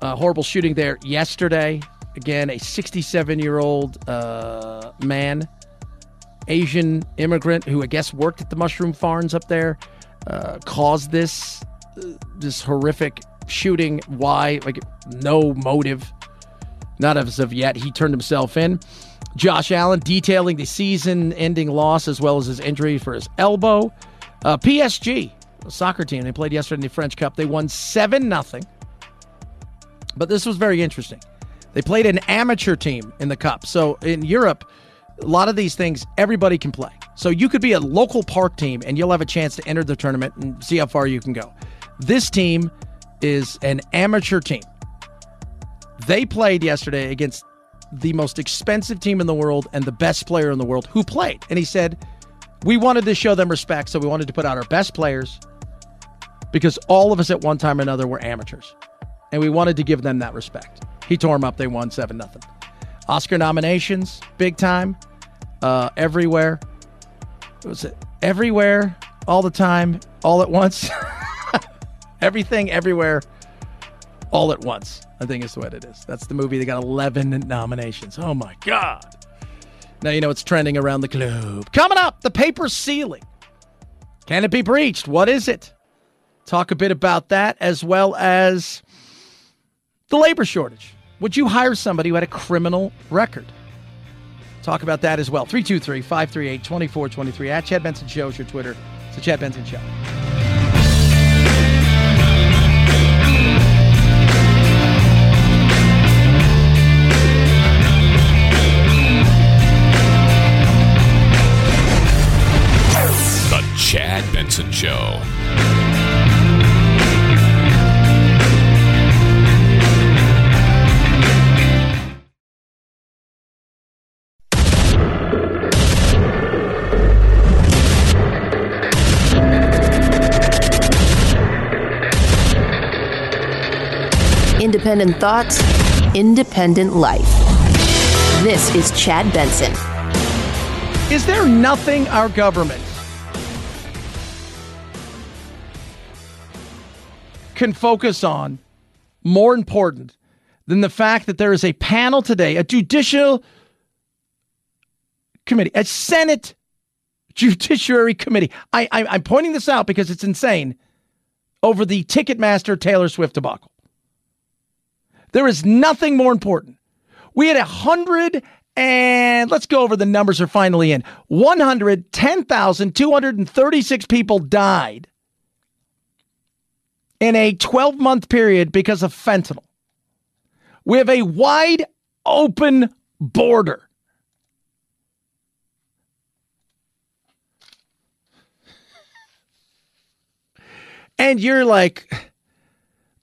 Uh, horrible shooting there yesterday. Again, a 67 year old uh, man, Asian immigrant who I guess worked at the mushroom farms up there, uh, caused this uh, this horrific shooting. Why? Like no motive. Not as of yet. He turned himself in. Josh Allen detailing the season ending loss as well as his injury for his elbow. Uh, PSG, a soccer team, they played yesterday in the French Cup. They won 7 0. But this was very interesting. They played an amateur team in the Cup. So in Europe, a lot of these things, everybody can play. So you could be a local park team and you'll have a chance to enter the tournament and see how far you can go. This team is an amateur team. They played yesterday against the most expensive team in the world and the best player in the world who played. And he said, We wanted to show them respect, so we wanted to put out our best players because all of us at one time or another were amateurs. And we wanted to give them that respect. He tore them up. They won 7 0. Oscar nominations, big time, uh, everywhere. What was it? Everywhere, all the time, all at once. Everything, everywhere, all at once. I think is what it is. That's the movie that got 11 nominations. Oh my God. Now you know it's trending around the globe. Coming up, the paper ceiling. Can it be breached? What is it? Talk a bit about that as well as the labor shortage. Would you hire somebody who had a criminal record? Talk about that as well. 323 538 2423 at Chad Benson Show is your Twitter. It's the Chad Benson Show.
The Chad Benson Show.
Independent thoughts, independent life. This is Chad Benson.
Is there nothing our government can focus on more important than the fact that there is a panel today, a judicial committee, a Senate Judiciary Committee. I, I, I'm pointing this out because it's insane over the Ticketmaster Taylor Swift debacle. There is nothing more important. We had a hundred and let's go over the numbers are finally in. 110,236 people died in a 12 month period because of fentanyl. We have a wide open border. And you're like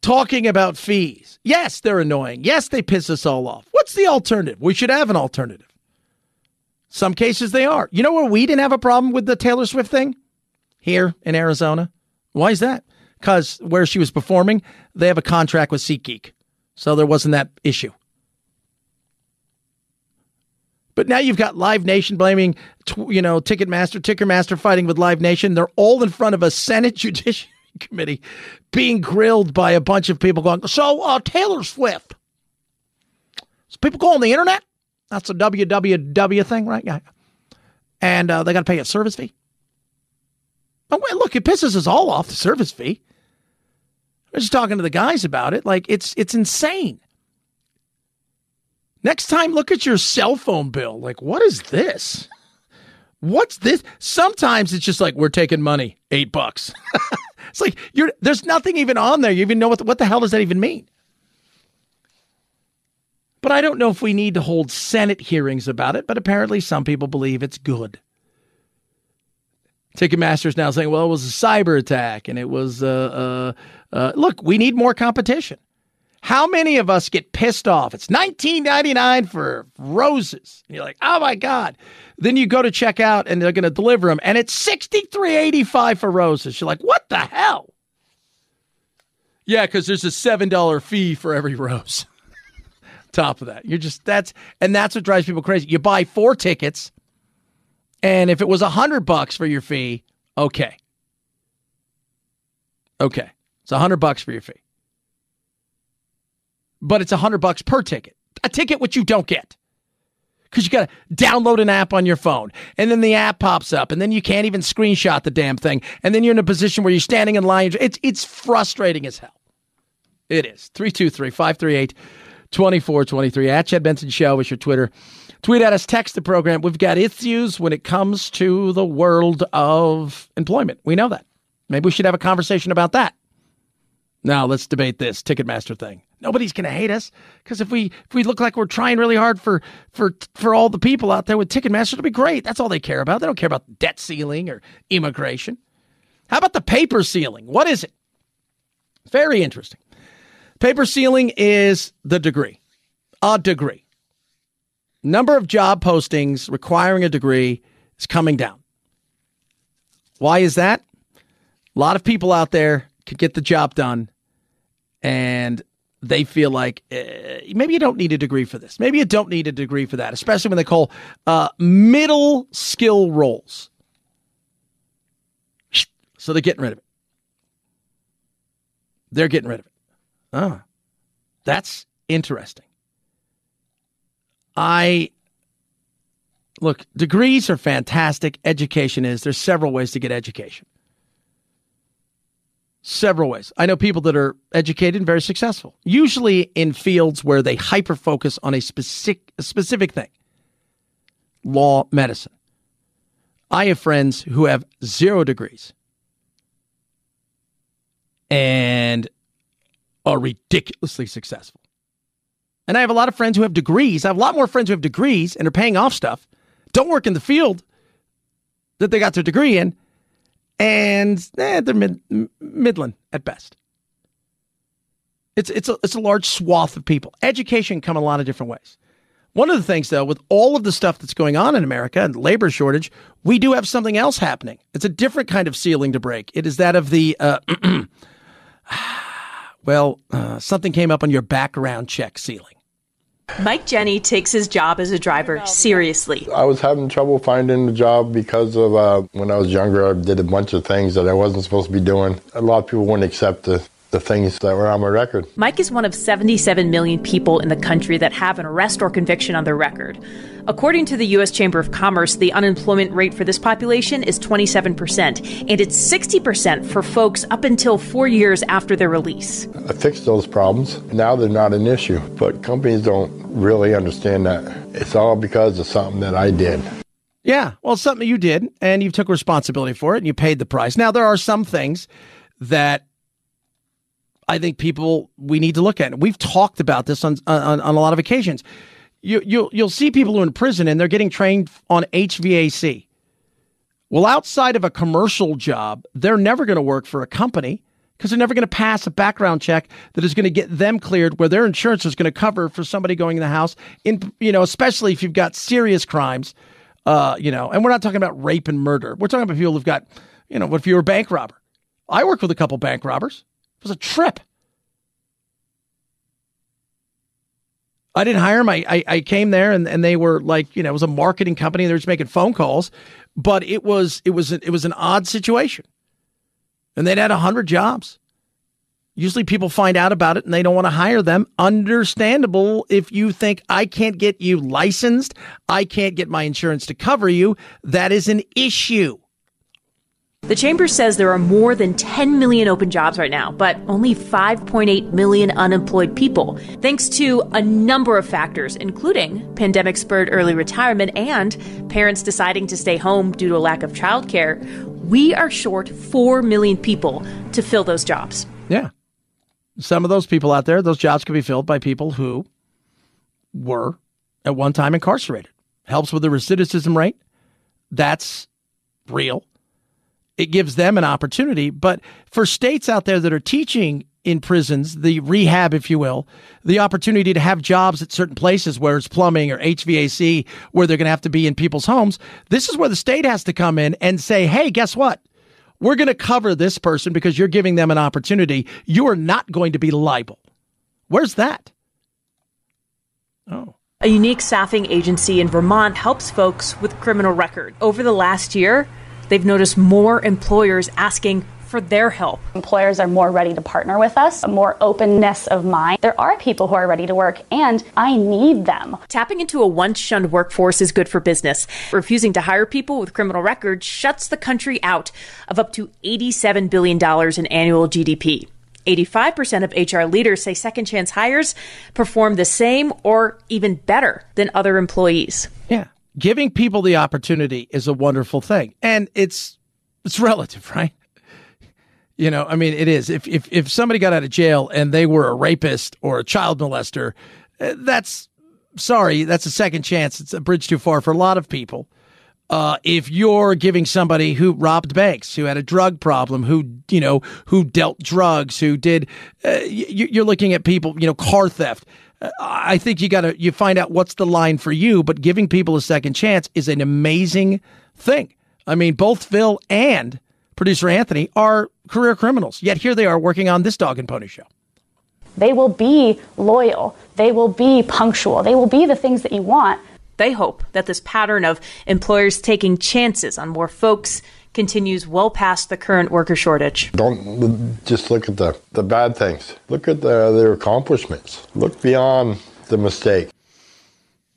talking about fees. Yes, they're annoying. Yes, they piss us all off. What's the alternative? We should have an alternative. Some cases they are. You know where we didn't have a problem with the Taylor Swift thing? Here in Arizona. Why is that? Because where she was performing, they have a contract with SeatGeek. So there wasn't that issue. But now you've got Live Nation blaming, you know, Ticketmaster, Ticketmaster fighting with Live Nation. They're all in front of a Senate Judiciary Committee being grilled by a bunch of people going, so uh, Taylor Swift. So people go on the internet. That's a WWW thing, right? Yeah. And uh, they got to pay a service fee. Oh, wait, look, it pisses us all off, the service fee. I was just talking to the guys about it. Like, it's it's insane. Next time, look at your cell phone bill. Like, what is this? What's this? Sometimes it's just like we're taking money, eight bucks. it's like you're there's nothing even on there. You even know what the, what the hell does that even mean? But I don't know if we need to hold Senate hearings about it. But apparently, some people believe it's good. Ticketmaster's now saying, "Well, it was a cyber attack, and it was uh, uh, uh, look, we need more competition." How many of us get pissed off? It's 19.99 for roses. And you're like, "Oh my god." Then you go to check out and they're going to deliver them and it's 63.85 for roses. You're like, "What the hell?" Yeah, cuz there's a $7 fee for every rose. Top of that. You're just that's and that's what drives people crazy. You buy 4 tickets and if it was a 100 bucks for your fee, okay. Okay. It's a 100 bucks for your fee but it's a hundred bucks per ticket. A ticket which you don't get because you got to download an app on your phone, and then the app pops up, and then you can't even screenshot the damn thing, and then you're in a position where you're standing in line. It's it's frustrating as hell. It is 323-538-2423 at Chad Benson Show is your Twitter. Tweet at us, text the program. We've got issues when it comes to the world of employment. We know that. Maybe we should have a conversation about that. Now let's debate this Ticketmaster thing. Nobody's going to hate us because if we if we look like we're trying really hard for for for all the people out there with Ticketmaster, it'll be great. That's all they care about. They don't care about debt ceiling or immigration. How about the paper ceiling? What is it? Very interesting. Paper ceiling is the degree, a degree. Number of job postings requiring a degree is coming down. Why is that? A lot of people out there could get the job done and they feel like uh, maybe you don't need a degree for this. Maybe you don't need a degree for that, especially when they call uh, middle skill roles. So they're getting rid of it. They're getting rid of it. Oh, that's interesting. I look, degrees are fantastic. Education is. There's several ways to get education several ways. I know people that are educated and very successful, usually in fields where they hyper focus on a specific a specific thing. Law, medicine. I have friends who have zero degrees and are ridiculously successful. And I have a lot of friends who have degrees. I have a lot more friends who have degrees and are paying off stuff, don't work in the field that they got their degree in, and eh, they're mid, Midland at best. It's it's a it's a large swath of people. Education come a lot of different ways. One of the things, though, with all of the stuff that's going on in America and labor shortage, we do have something else happening. It's a different kind of ceiling to break. It is that of the uh, well, uh, something came up on your background check ceiling.
Mike Jenny takes his job as a driver seriously.
I was having trouble finding a job because of uh, when I was younger, I did a bunch of things that I wasn't supposed to be doing. A lot of people wouldn't accept the the things that were on my record.
Mike is one of 77 million people in the country that have an arrest or conviction on their record. According to the U.S. Chamber of Commerce, the unemployment rate for this population is 27%, and it's 60% for folks up until four years after their release.
I fixed those problems. Now they're not an issue, but companies don't really understand that. It's all because of something that I did.
Yeah, well, something you did, and you took responsibility for it, and you paid the price. Now, there are some things that I think people we need to look at. We've talked about this on on, on a lot of occasions. You, you'll you'll see people who are in prison and they're getting trained on HVAC. Well, outside of a commercial job, they're never going to work for a company because they're never going to pass a background check that is going to get them cleared where their insurance is going to cover for somebody going in the house in you know especially if you've got serious crimes uh you know and we're not talking about rape and murder we're talking about people who've got you know what if you're a bank robber i worked with a couple bank robbers it was a trip. I didn't hire them. I, I, I, came there and, and they were like, you know, it was a marketing company. They were just making phone calls, but it was, it was, it was an odd situation and they'd had a hundred jobs. Usually people find out about it and they don't want to hire them. Understandable if you think I can't get you licensed. I can't get my insurance to cover you. That is an issue.
The Chamber says there are more than 10 million open jobs right now, but only 5.8 million unemployed people, thanks to a number of factors, including pandemic spurred early retirement and parents deciding to stay home due to a lack of childcare. We are short 4 million people to fill those jobs.
Yeah. Some of those people out there, those jobs could be filled by people who were at one time incarcerated. Helps with the recidivism rate. That's real it gives them an opportunity. But for states out there that are teaching in prisons, the rehab, if you will, the opportunity to have jobs at certain places where it's plumbing or HVAC, where they're going to have to be in people's homes, this is where the state has to come in and say, hey, guess what? We're going to cover this person because you're giving them an opportunity. You are not going to be liable. Where's that? Oh.
A unique staffing agency in Vermont helps folks with criminal record. Over the last year, they've noticed more employers asking for their help.
Employers are more ready to partner with us, a more openness of mind. There are people who are ready to work, and I need them.
Tapping into a once shunned workforce is good for business. Refusing to hire people with criminal records shuts the country out of up to $87 billion in annual GDP. 85% of HR leaders say second chance hires perform the same or even better than other employees.
Yeah giving people the opportunity is a wonderful thing, and it's it's relative, right? You know, I mean, it is. If if if somebody got out of jail and they were a rapist or a child molester, eh, that's sorry, that's a second chance. It's a bridge too far for a lot of people. Uh, if you're giving somebody who robbed banks, who had a drug problem, who you know, who dealt drugs, who did, uh, you, are looking at people, you know, car theft. I think you got to you find out what's the line for you, but giving people a second chance is an amazing thing. I mean, both Phil and producer Anthony are career criminals, yet here they are working on this dog and pony show.
They will be loyal. They will be punctual. They will be the things that you want.
They hope that this pattern of employers taking chances on more folks continues well past the current worker shortage.
Don't just look at the, the bad things. Look at the, their accomplishments. Look beyond the mistake.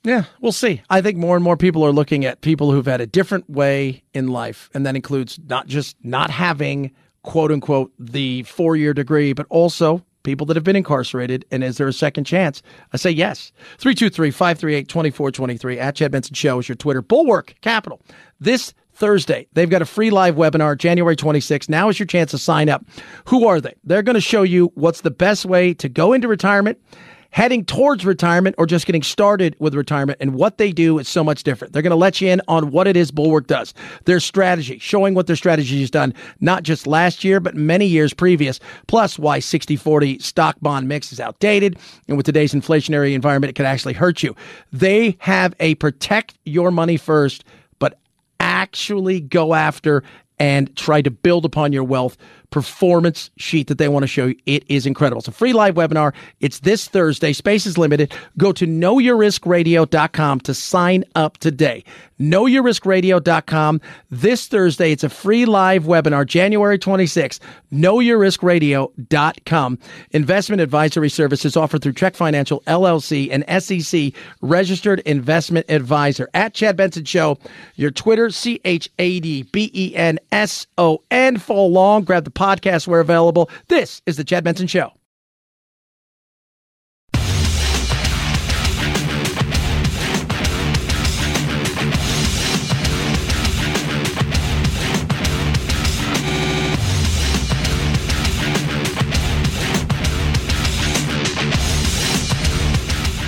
Yeah, we'll see. I think more and more people are looking at people who've had a different way in life, and that includes not just not having quote unquote the four year degree, but also people that have been incarcerated. And is there a second chance? I say yes. 323 538 2423 at Chad Benson Show is your Twitter. Bulwark Capital. This Thursday. They've got a free live webinar January 26th. Now is your chance to sign up. Who are they? They're going to show you what's the best way to go into retirement, heading towards retirement, or just getting started with retirement. And what they do is so much different. They're going to let you in on what it is Bulwark does, their strategy, showing what their strategy has done, not just last year, but many years previous, plus why 60 40 stock bond mix is outdated. And with today's inflationary environment, it could actually hurt you. They have a protect your money first actually go after and try to build upon your wealth performance sheet that they want to show you. It is incredible. It's a free live webinar. It's this Thursday. Space is limited. Go to knowyourriskradio.com to sign up today. Knowyourriskradio.com. This Thursday, it's a free live webinar, January 26th. Knowyourriskradio.com. Investment advisory services offered through Check Financial LLC, an SEC registered investment advisor. At Chad Benson Show, your Twitter, C H A D B E N S O N. Follow along, grab the podcast where available. This is The Chad Benson Show.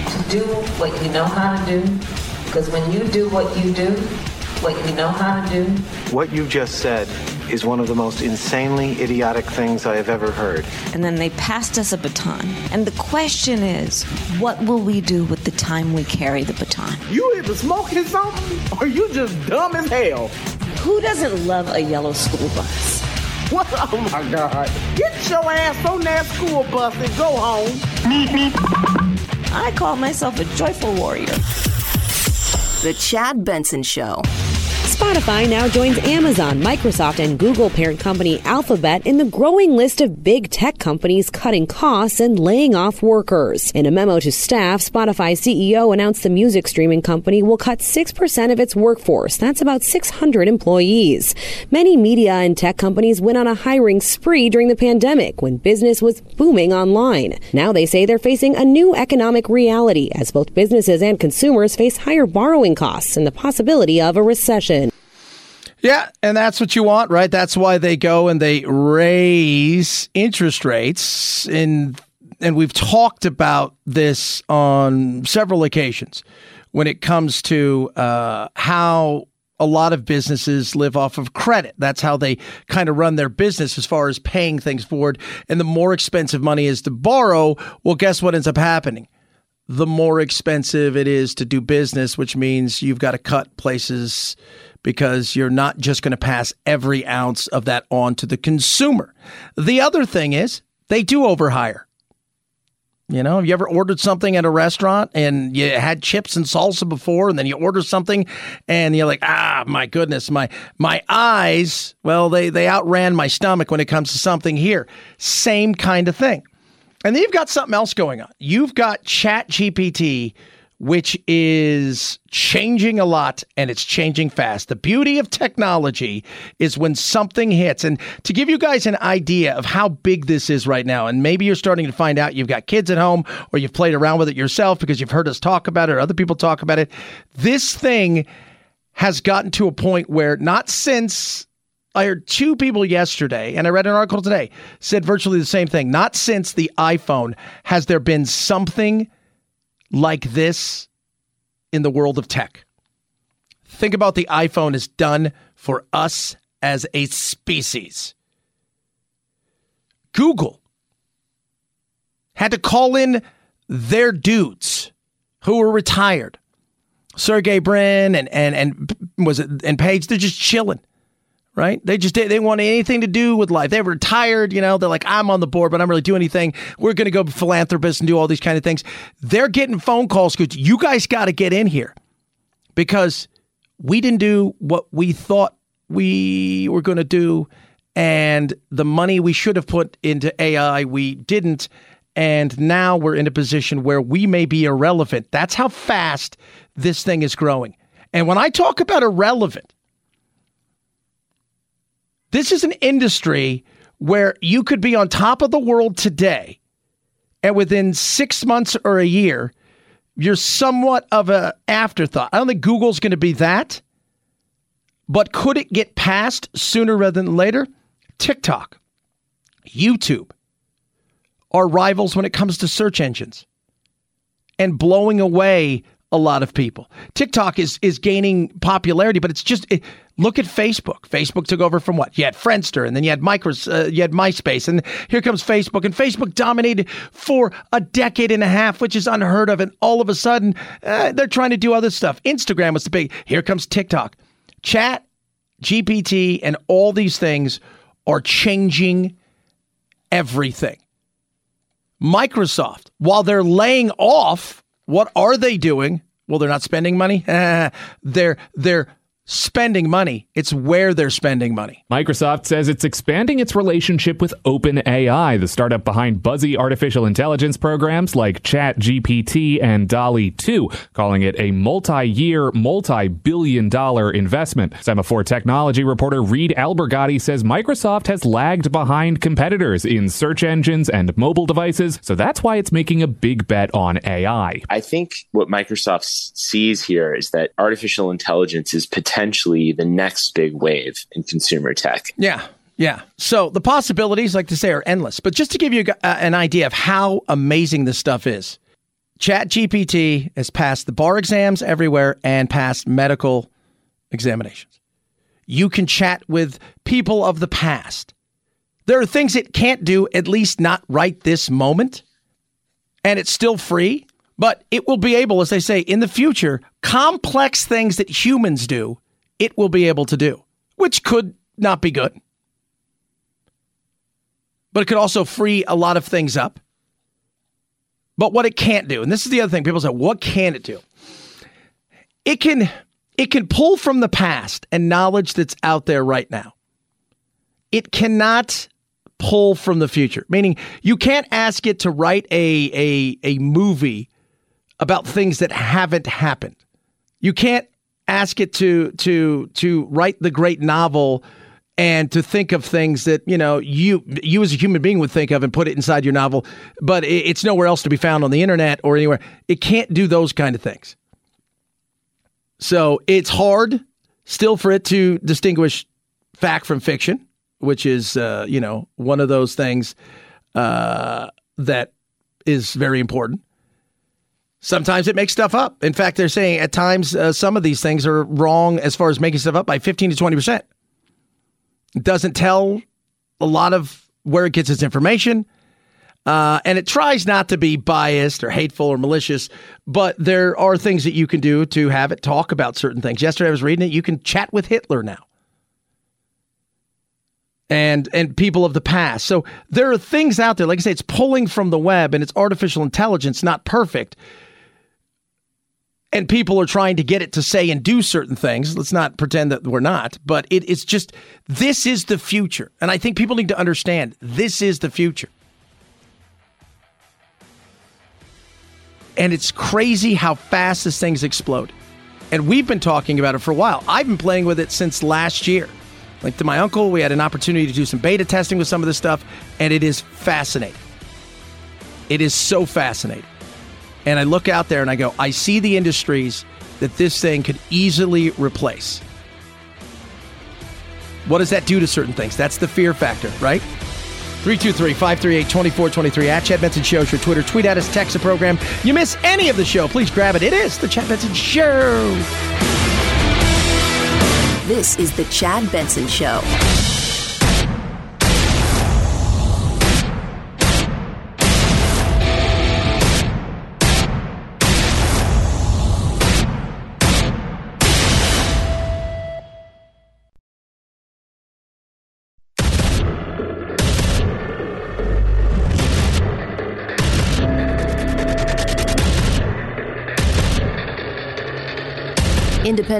To do what you know how to do. Because when you do what you do, what you know how to do,
What you just said is one of the most insanely idiotic things I have ever heard.
And then they passed us a baton. And the question is, what will we do with the time we carry the baton?
You either smoking something or you just dumb as hell.
Who doesn't love a yellow school bus?
What? Oh my God. Get your ass on that school bus and go home.
I call myself a joyful warrior.
The Chad Benson Show.
Spotify now joins Amazon, Microsoft, and Google parent company Alphabet in the growing list of big tech companies cutting costs and laying off workers. In a memo to staff, Spotify CEO announced the music streaming company will cut 6% of its workforce. That's about 600 employees. Many media and tech companies went on a hiring spree during the pandemic when business was booming online. Now they say they're facing a new economic reality as both businesses and consumers face higher borrowing costs and the possibility of a recession.
Yeah, and that's what you want, right? That's why they go and they raise interest rates and and we've talked about this on several occasions when it comes to uh, how a lot of businesses live off of credit. That's how they kind of run their business as far as paying things forward. And the more expensive money is to borrow, well, guess what ends up happening? The more expensive it is to do business, which means you've got to cut places because you're not just going to pass every ounce of that on to the consumer. The other thing is they do overhire. You know, have you ever ordered something at a restaurant and you had chips and salsa before and then you order something and you're like, ah, my goodness, my my eyes, well, they they outran my stomach when it comes to something here. Same kind of thing. And then you've got something else going on. You've got Chat GPT which is changing a lot and it's changing fast. The beauty of technology is when something hits. And to give you guys an idea of how big this is right now, and maybe you're starting to find out you've got kids at home or you've played around with it yourself because you've heard us talk about it or other people talk about it. This thing has gotten to a point where not since I heard two people yesterday, and I read an article today, said virtually the same thing. Not since the iPhone has there been something like this in the world of tech. Think about the iPhone has done for us as a species. Google had to call in their dudes who were retired. Sergey Brin and and and was it and Page, they're just chilling right? They just they want anything to do with life. They were retired, you know. They're like, I'm on the board, but I'm really doing anything. We're going to go philanthropist and do all these kind of things. They're getting phone calls because you guys got to get in here because we didn't do what we thought we were going to do, and the money we should have put into AI we didn't. And now we're in a position where we may be irrelevant. That's how fast this thing is growing. And when I talk about irrelevant, this is an industry where you could be on top of the world today, and within six months or a year, you're somewhat of an afterthought. I don't think Google's going to be that, but could it get past sooner rather than later? TikTok, YouTube are rivals when it comes to search engines and blowing away a lot of people. TikTok is is gaining popularity, but it's just it, look at Facebook. Facebook took over from what? You had Friendster, and then you had Micros, uh, you had MySpace, and here comes Facebook, and Facebook dominated for a decade and a half, which is unheard of. And all of a sudden, uh, they're trying to do other stuff. Instagram was the big. Here comes TikTok, Chat, GPT, and all these things are changing everything. Microsoft, while they're laying off, what are they doing? Well, they're not spending money. they're they're spending money. It's where they're spending money.
Microsoft says it's expanding its relationship with OpenAI, the startup behind buzzy artificial intelligence programs like ChatGPT and DALL-E 2, calling it a multi-year, multi-billion dollar investment. Semafor technology reporter Reed Albergotti says Microsoft has lagged behind competitors in search engines and mobile devices, so that's why it's making a big bet on AI.
I think what Microsoft sees here is that artificial intelligence is potentially the next big wave in consumer tech.
Yeah. Yeah. So the possibilities, like to say, are endless. But just to give you a, uh, an idea of how amazing this stuff is, Chat GPT has passed the bar exams everywhere and passed medical examinations. You can chat with people of the past. There are things it can't do, at least not right this moment. And it's still free, but it will be able, as they say, in the future, complex things that humans do, it will be able to do, which could not be good. But it could also free a lot of things up. But what it can't do, and this is the other thing people say, what can it do? It can it can pull from the past and knowledge that's out there right now. It cannot pull from the future, meaning you can't ask it to write a a a movie about things that haven't happened. You can't ask it to to to write the great novel and to think of things that you know you you as a human being would think of and put it inside your novel but it's nowhere else to be found on the internet or anywhere. It can't do those kind of things. So it's hard still for it to distinguish fact from fiction which is uh, you know one of those things uh, that is very important Sometimes it makes stuff up. In fact, they're saying at times uh, some of these things are wrong as far as making stuff up by 15 to 20%. It doesn't tell a lot of where it gets its information. Uh, and it tries not to be biased or hateful or malicious, but there are things that you can do to have it talk about certain things. Yesterday I was reading it. You can chat with Hitler now. And and people of the past. So there are things out there. Like I say, it's pulling from the web and it's artificial intelligence, not perfect and people are trying to get it to say and do certain things. Let's not pretend that we're not, but it, it's just this is the future. And I think people need to understand this is the future. And it's crazy how fast this thing's explode. And we've been talking about it for a while. I've been playing with it since last year. Like to my uncle, we had an opportunity to do some beta testing with some of this stuff, and it is fascinating. It is so fascinating and I look out there and I go, I see the industries that this thing could easily replace. What does that do to certain things? That's the fear factor, right? 323 538 2423 at Chad Benson Show. Your Twitter. Tweet at us, text the program. You miss any of the show, please grab it. It is The Chad Benson Show.
This is The Chad Benson Show.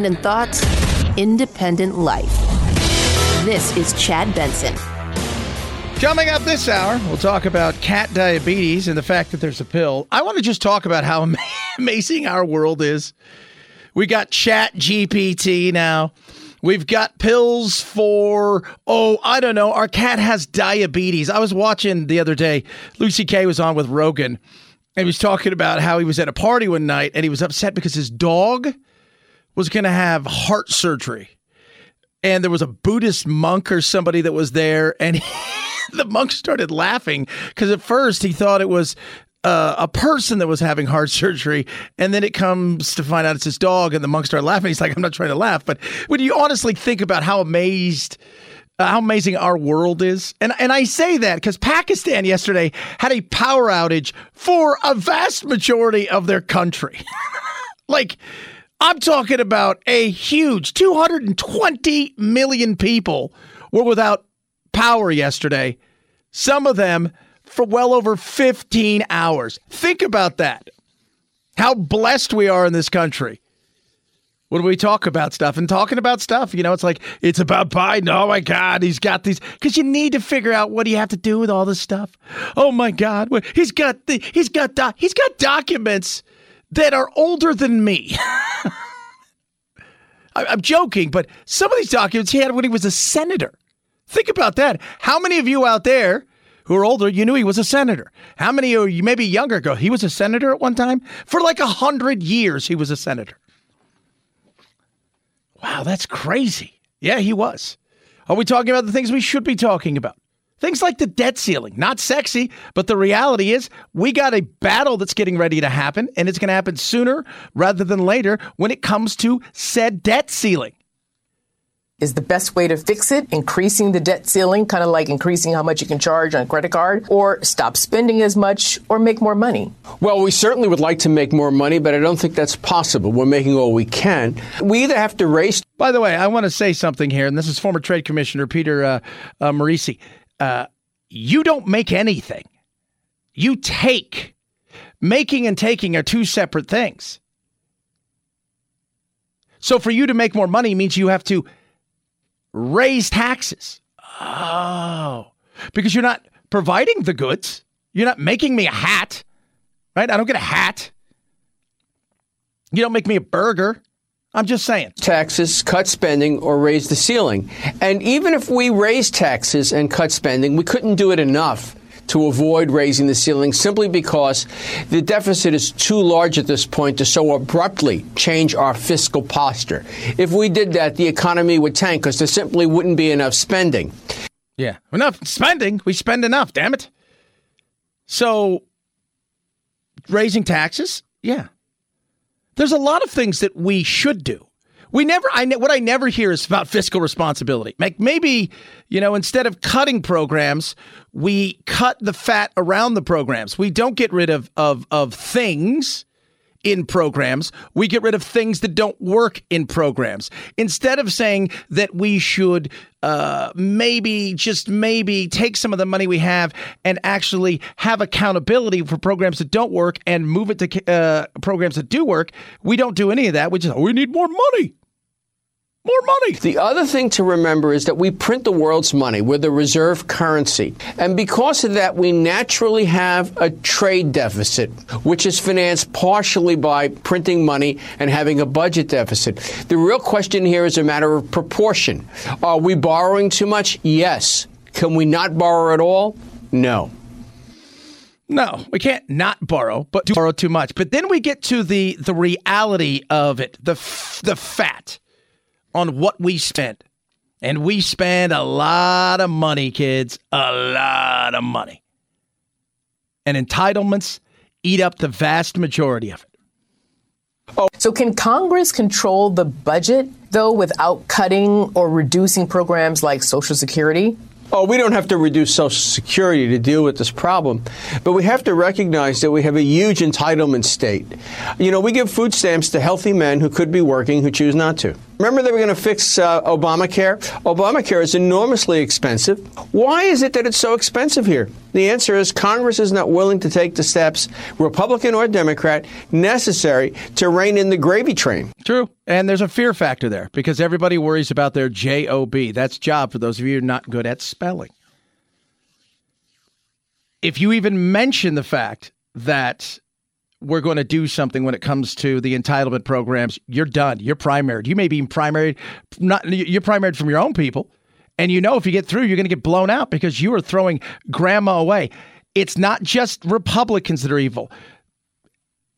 Independent thoughts, independent life. This is Chad Benson.
Coming up this hour, we'll talk about cat diabetes and the fact that there's a pill. I want to just talk about how amazing our world is. We got Chat GPT now. We've got pills for, oh, I don't know. Our cat has diabetes. I was watching the other day, Louis C.K. was on with Rogan, and he was talking about how he was at a party one night and he was upset because his dog was going to have heart surgery. And there was a Buddhist monk or somebody that was there, and he, the monk started laughing because at first he thought it was uh, a person that was having heart surgery, and then it comes to find out it's his dog, and the monk started laughing. He's like, "I'm not trying to laugh," but when you honestly think about how amazed, uh, how amazing our world is, and and I say that because Pakistan yesterday had a power outage for a vast majority of their country, like I'm talking about a huge 220 million people were without power yesterday, some of them for well over 15 hours. Think about that. How blessed we are in this country. When we talk about stuff and talking about stuff, you know, it's like it's about Biden. Oh my God, he's got these because you need to figure out what do you have to do with all this stuff. Oh my God, he's got the he's got doc, he's got documents that are older than me. I'm joking, but some of these documents he had when he was a senator. Think about that. How many of you out there who are older, you knew he was a senator? How many of you maybe younger go, he was a senator at one time? For like a hundred years, he was a senator. Wow, that's crazy. Yeah, he was. Are we talking about the things we should be talking about? Things like the debt ceiling. Not sexy, but the reality is we got a battle that's getting ready to happen, and it's going to happen sooner rather than later when it comes to said debt ceiling.
Is the best way to fix it increasing the debt ceiling, kind of like increasing how much you can charge on a credit card, or stop spending as much, or make more money?
Well, we certainly would like to make more money, but I don't think that's possible. We're making all we can. We either have to raise.
By the way, I want to say something here, and this is former Trade Commissioner Peter uh, uh, Morici. Uh, you don't make anything, you take. Making and taking are two separate things. So for you to make more money means you have to raise taxes. Oh, because you're not providing the goods. You're not making me a hat, right? I don't get a hat. You don't make me a burger. I'm just saying.
Taxes, cut spending, or raise the ceiling. And even if we raise taxes and cut spending, we couldn't do it enough to avoid raising the ceiling simply because the deficit is too large at this point to so abruptly change our fiscal posture. If we did that, the economy would tank because there simply wouldn't be enough spending.
Yeah, enough spending. We spend enough, damn it. So, raising taxes, yeah. There's a lot of things that we should do. We never, I what I never hear is about fiscal responsibility. Like maybe, you know, instead of cutting programs, we cut the fat around the programs. We don't get rid of of of things in programs. We get rid of things that don't work in programs. Instead of saying that we should uh, maybe, just maybe, take some of the money we have and actually have accountability for programs that don't work and move it to uh, programs that do work, we don't do any of that. We just, oh, we need more money. More money.
The other thing to remember is that we print the world's money. We're the reserve currency. And because of that, we naturally have a trade deficit, which is financed partially by printing money and having a budget deficit. The real question here is a matter of proportion. Are we borrowing too much? Yes. Can we not borrow at all? No.
No, we can't not borrow, but do borrow too much. But then we get to the the reality of it, the f- the fat on what we spent. And we spend a lot of money, kids, a lot of money. And entitlements eat up the vast majority of it.
Oh, so can Congress control the budget though without cutting or reducing programs like Social Security?
Oh, we don't have to reduce Social Security to deal with this problem, but we have to recognize that we have a huge entitlement state. You know, we give food stamps to healthy men who could be working who choose not to. Remember they were going to fix uh, Obamacare? Obamacare is enormously expensive. Why is it that it's so expensive here? The answer is Congress is not willing to take the steps, Republican or Democrat, necessary to rein in the gravy train.
True. And there's a fear factor there because everybody worries about their job. That's job for those of you not good at spelling. If you even mention the fact that we're going to do something when it comes to the entitlement programs, you're done. You're primaried. You may be primaried, not you're primaried from your own people. And you know if you get through, you're going to get blown out because you are throwing grandma away. It's not just Republicans that are evil.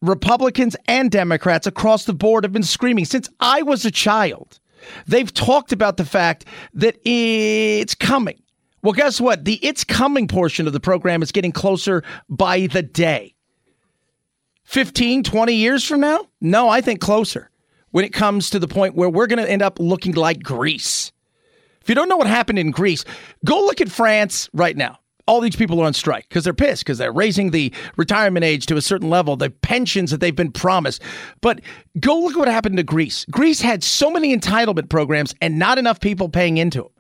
Republicans and Democrats across the board have been screaming since I was a child. They've talked about the fact that it's coming. Well, guess what? The it's coming portion of the program is getting closer by the day. 15, 20 years from now? No, I think closer when it comes to the point where we're going to end up looking like Greece. If you don't know what happened in Greece, go look at France right now. All these people are on strike because they're pissed because they're raising the retirement age to a certain level, the pensions that they've been promised. But go look at what happened to Greece. Greece had so many entitlement programs and not enough people paying into them.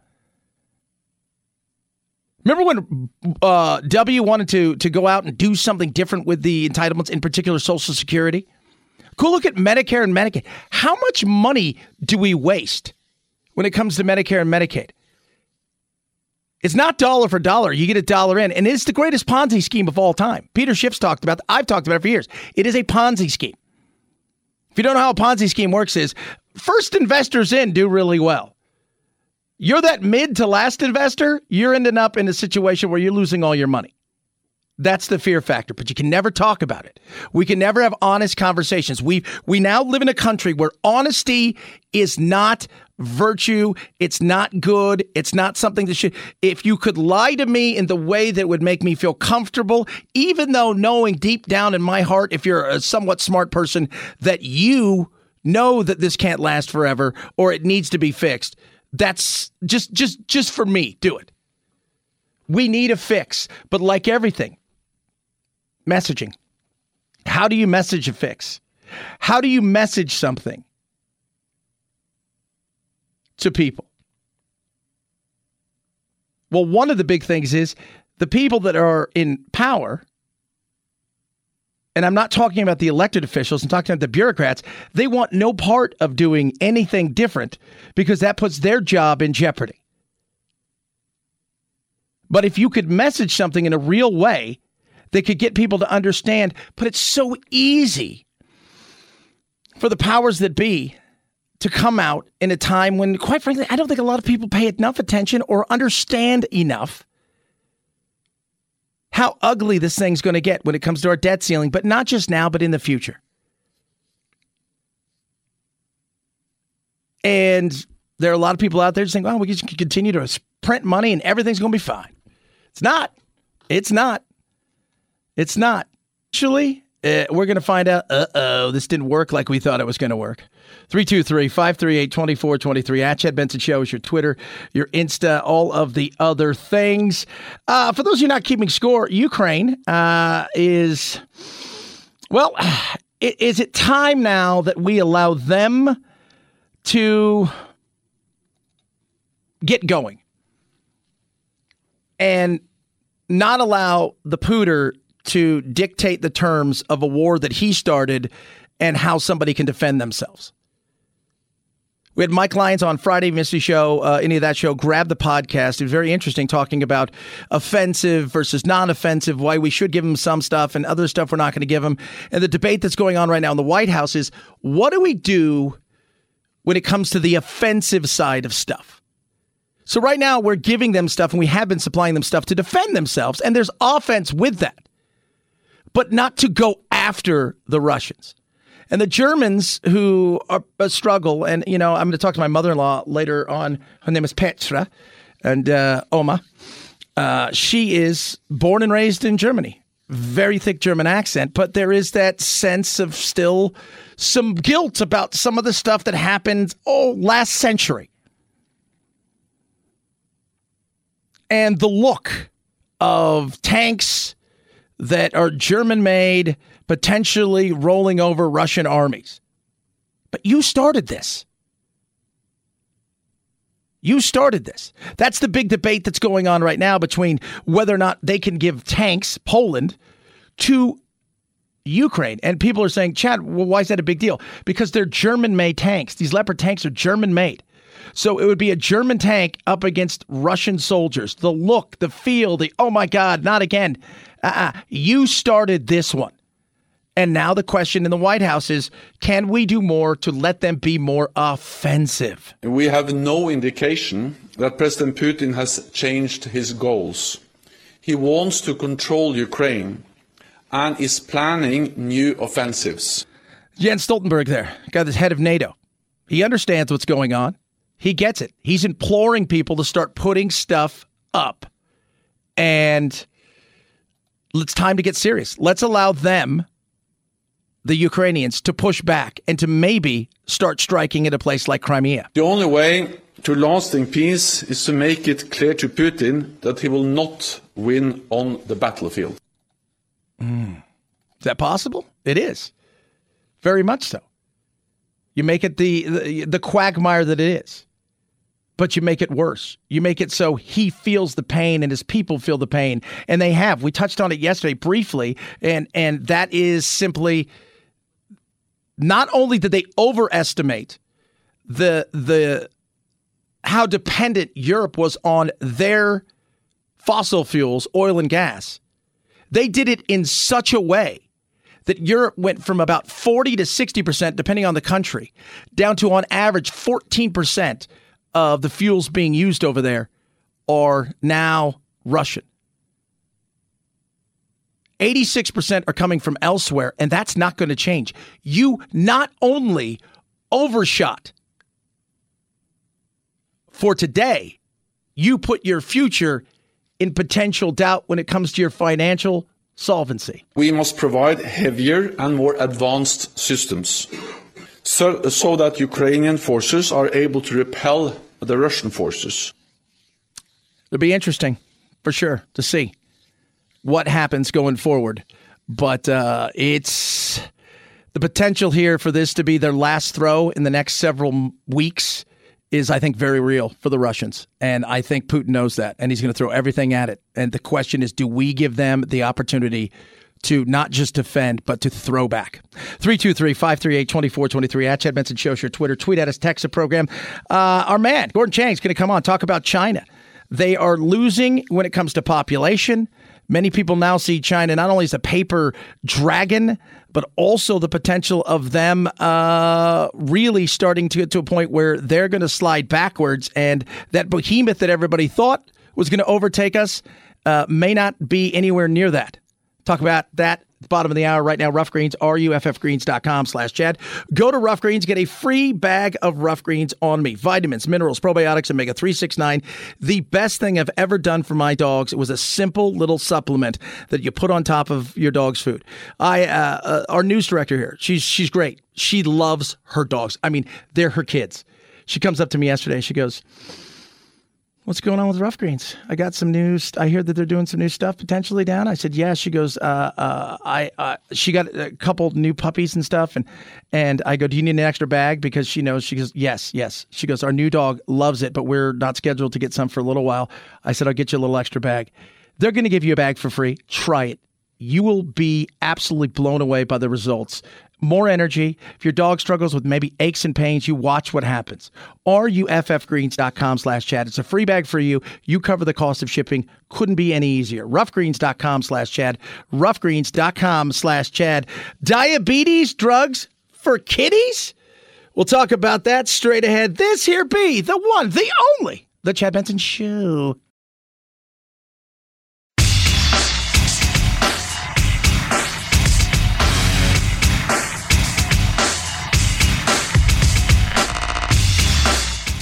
Remember when uh, W wanted to to go out and do something different with the entitlements, in particular Social Security? Cool. look at Medicare and Medicaid. How much money do we waste when it comes to Medicare and Medicaid? It's not dollar for dollar. You get a dollar in, and it's the greatest Ponzi scheme of all time. Peter Schiff's talked about. I've talked about it for years. It is a Ponzi scheme. If you don't know how a Ponzi scheme works, is first investors in do really well. You're that mid to last investor, you're ending up in a situation where you're losing all your money. That's the fear factor, but you can never talk about it. We can never have honest conversations. We we now live in a country where honesty is not virtue, it's not good, it's not something that should if you could lie to me in the way that would make me feel comfortable, even though knowing deep down in my heart if you're a somewhat smart person that you know that this can't last forever or it needs to be fixed. That's just just just for me, do it. We need a fix, but like everything, messaging. How do you message a fix? How do you message something to people? Well, one of the big things is the people that are in power, and I'm not talking about the elected officials, I'm talking about the bureaucrats, they want no part of doing anything different because that puts their job in jeopardy. But if you could message something in a real way that could get people to understand, but it's so easy for the powers that be to come out in a time when, quite frankly, I don't think a lot of people pay enough attention or understand enough how ugly this thing's going to get when it comes to our debt ceiling, but not just now, but in the future. And there are a lot of people out there saying, well, we can continue to print money and everything's going to be fine. It's not. It's not. It's not. Actually, uh, we're going to find out, uh oh, this didn't work like we thought it was going to work. 323 538 2423. At Chad Benson Show is your Twitter, your Insta, all of the other things. Uh, for those of you not keeping score, Ukraine uh, is, well, is it time now that we allow them to get going and not allow the pooter to dictate the terms of a war that he started and how somebody can defend themselves. We had Mike Lyons on Friday, Missy Show, uh, any of that show. Grab the podcast. It was very interesting talking about offensive versus non offensive, why we should give them some stuff and other stuff we're not going to give them. And the debate that's going on right now in the White House is what do we do when it comes to the offensive side of stuff? So right now we're giving them stuff and we have been supplying them stuff to defend themselves. And there's offense with that, but not to go after the Russians. And the Germans who are a struggle, and you know, I'm going to talk to my mother-in-law later on. Her name is Petra, and uh, Oma. Uh, she is born and raised in Germany. Very thick German accent, but there is that sense of still some guilt about some of the stuff that happened oh last century. And the look of tanks that are German made, potentially rolling over Russian armies. But you started this. You started this. That's the big debate that's going on right now between whether or not they can give tanks, Poland, to Ukraine. And people are saying, Chad, well, why is that a big deal? Because they're German made tanks. These Leopard tanks are German made. So it would be a German tank up against Russian soldiers. The look, the feel, the oh my God, not again. Uh-uh. You started this one. And now the question in the White House is can we do more to let them be more offensive?
We have no indication that President Putin has changed his goals. He wants to control Ukraine and is planning new offensives.
Jens Stoltenberg there, got that's head of NATO. He understands what's going on. He gets it. He's imploring people to start putting stuff up. And it's time to get serious. Let's allow them the Ukrainians to push back and to maybe start striking at a place like Crimea.
The only way to lasting peace is to make it clear to Putin that he will not win on the battlefield.
Mm. Is that possible? It is. Very much so. You make it the, the, the quagmire that it is. But you make it worse. You make it so he feels the pain and his people feel the pain, and they have. We touched on it yesterday briefly, and and that is simply not only did they overestimate the the how dependent Europe was on their fossil fuels, oil and gas. They did it in such a way that Europe went from about 40 to 60%, depending on the country, down to on average 14% of the fuels being used over there are now Russian. 86% are coming from elsewhere, and that's not going to change. You not only overshot for today, you put your future in potential doubt when it comes to your financial solvency.
We must provide heavier and more advanced systems so, so that Ukrainian forces are able to repel the Russian forces.
It'll be interesting for sure to see what happens going forward. But uh, it's the potential here for this to be their last throw in the next several weeks is, I think, very real for the Russians. And I think Putin knows that, and he's going to throw everything at it. And the question is do we give them the opportunity to not just defend, but to throw back? 323 538 2423 at Chad Benson Show, your Twitter. Tweet at us, text the program. Uh, our man, Gordon Chang, is going to come on, talk about China. They are losing when it comes to population. Many people now see China not only as a paper dragon, but also the potential of them uh, really starting to get to a point where they're going to slide backwards. And that behemoth that everybody thought was going to overtake us uh, may not be anywhere near that. Talk about that bottom of the hour right now. Ruff Greens, ruffgreens.com slash Chad. Go to Ruff Greens, get a free bag of Ruff Greens on me. Vitamins, minerals, probiotics, omega 369. The best thing I've ever done for my dogs it was a simple little supplement that you put on top of your dog's food. I, uh, uh, our news director here, she's, she's great. She loves her dogs. I mean, they're her kids. She comes up to me yesterday. She goes, What's going on with Ruff Greens? I got some news. I hear that they're doing some new stuff potentially down. I said, yeah. She goes, uh, uh, I, uh, she got a couple new puppies and stuff, and and I go, do you need an extra bag? Because she knows. She goes, yes, yes. She goes, our new dog loves it, but we're not scheduled to get some for a little while. I said, I'll get you a little extra bag. They're going to give you a bag for free. Try it. You will be absolutely blown away by the results more energy. If your dog struggles with maybe aches and pains, you watch what happens. RUFFgreens.com slash Chad. It's a free bag for you. You cover the cost of shipping. Couldn't be any easier. Ruffgreens.com slash Chad. Ruffgreens.com slash Chad. Diabetes drugs for kitties? We'll talk about that straight ahead. This here be the one, the only, the Chad Benson Show.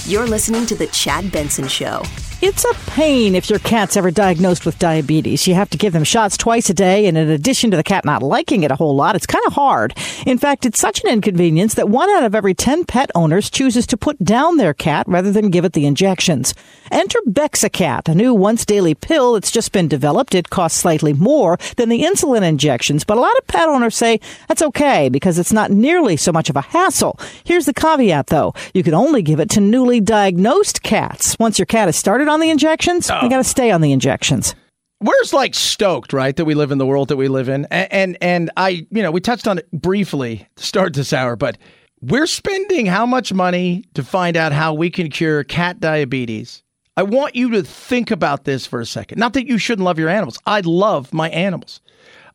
You're listening to The Chad Benson Show.
It's a pain if your cat's ever diagnosed with diabetes. You have to give them shots twice a day, and in addition to the cat not liking it a whole lot, it's kind of hard. In fact, it's such an inconvenience that one out of every 10 pet owners chooses to put down their cat rather than give it the injections. Enter Bexacat, a new once daily pill that's just been developed. It costs slightly more than the insulin injections, but a lot of pet owners say that's okay because it's not nearly so much of a hassle. Here's the caveat though. You can only give it to newly diagnosed cats. Once your cat has started on the injections,
Oh.
they got to stay on the injections.
we're just like stoked, right, that we live in the world that we live in, and, and and I, you know, we touched on it briefly to start this hour, but we're spending how much money to find out how we can cure cat diabetes? I want you to think about this for a second. Not that you shouldn't love your animals. I love my animals.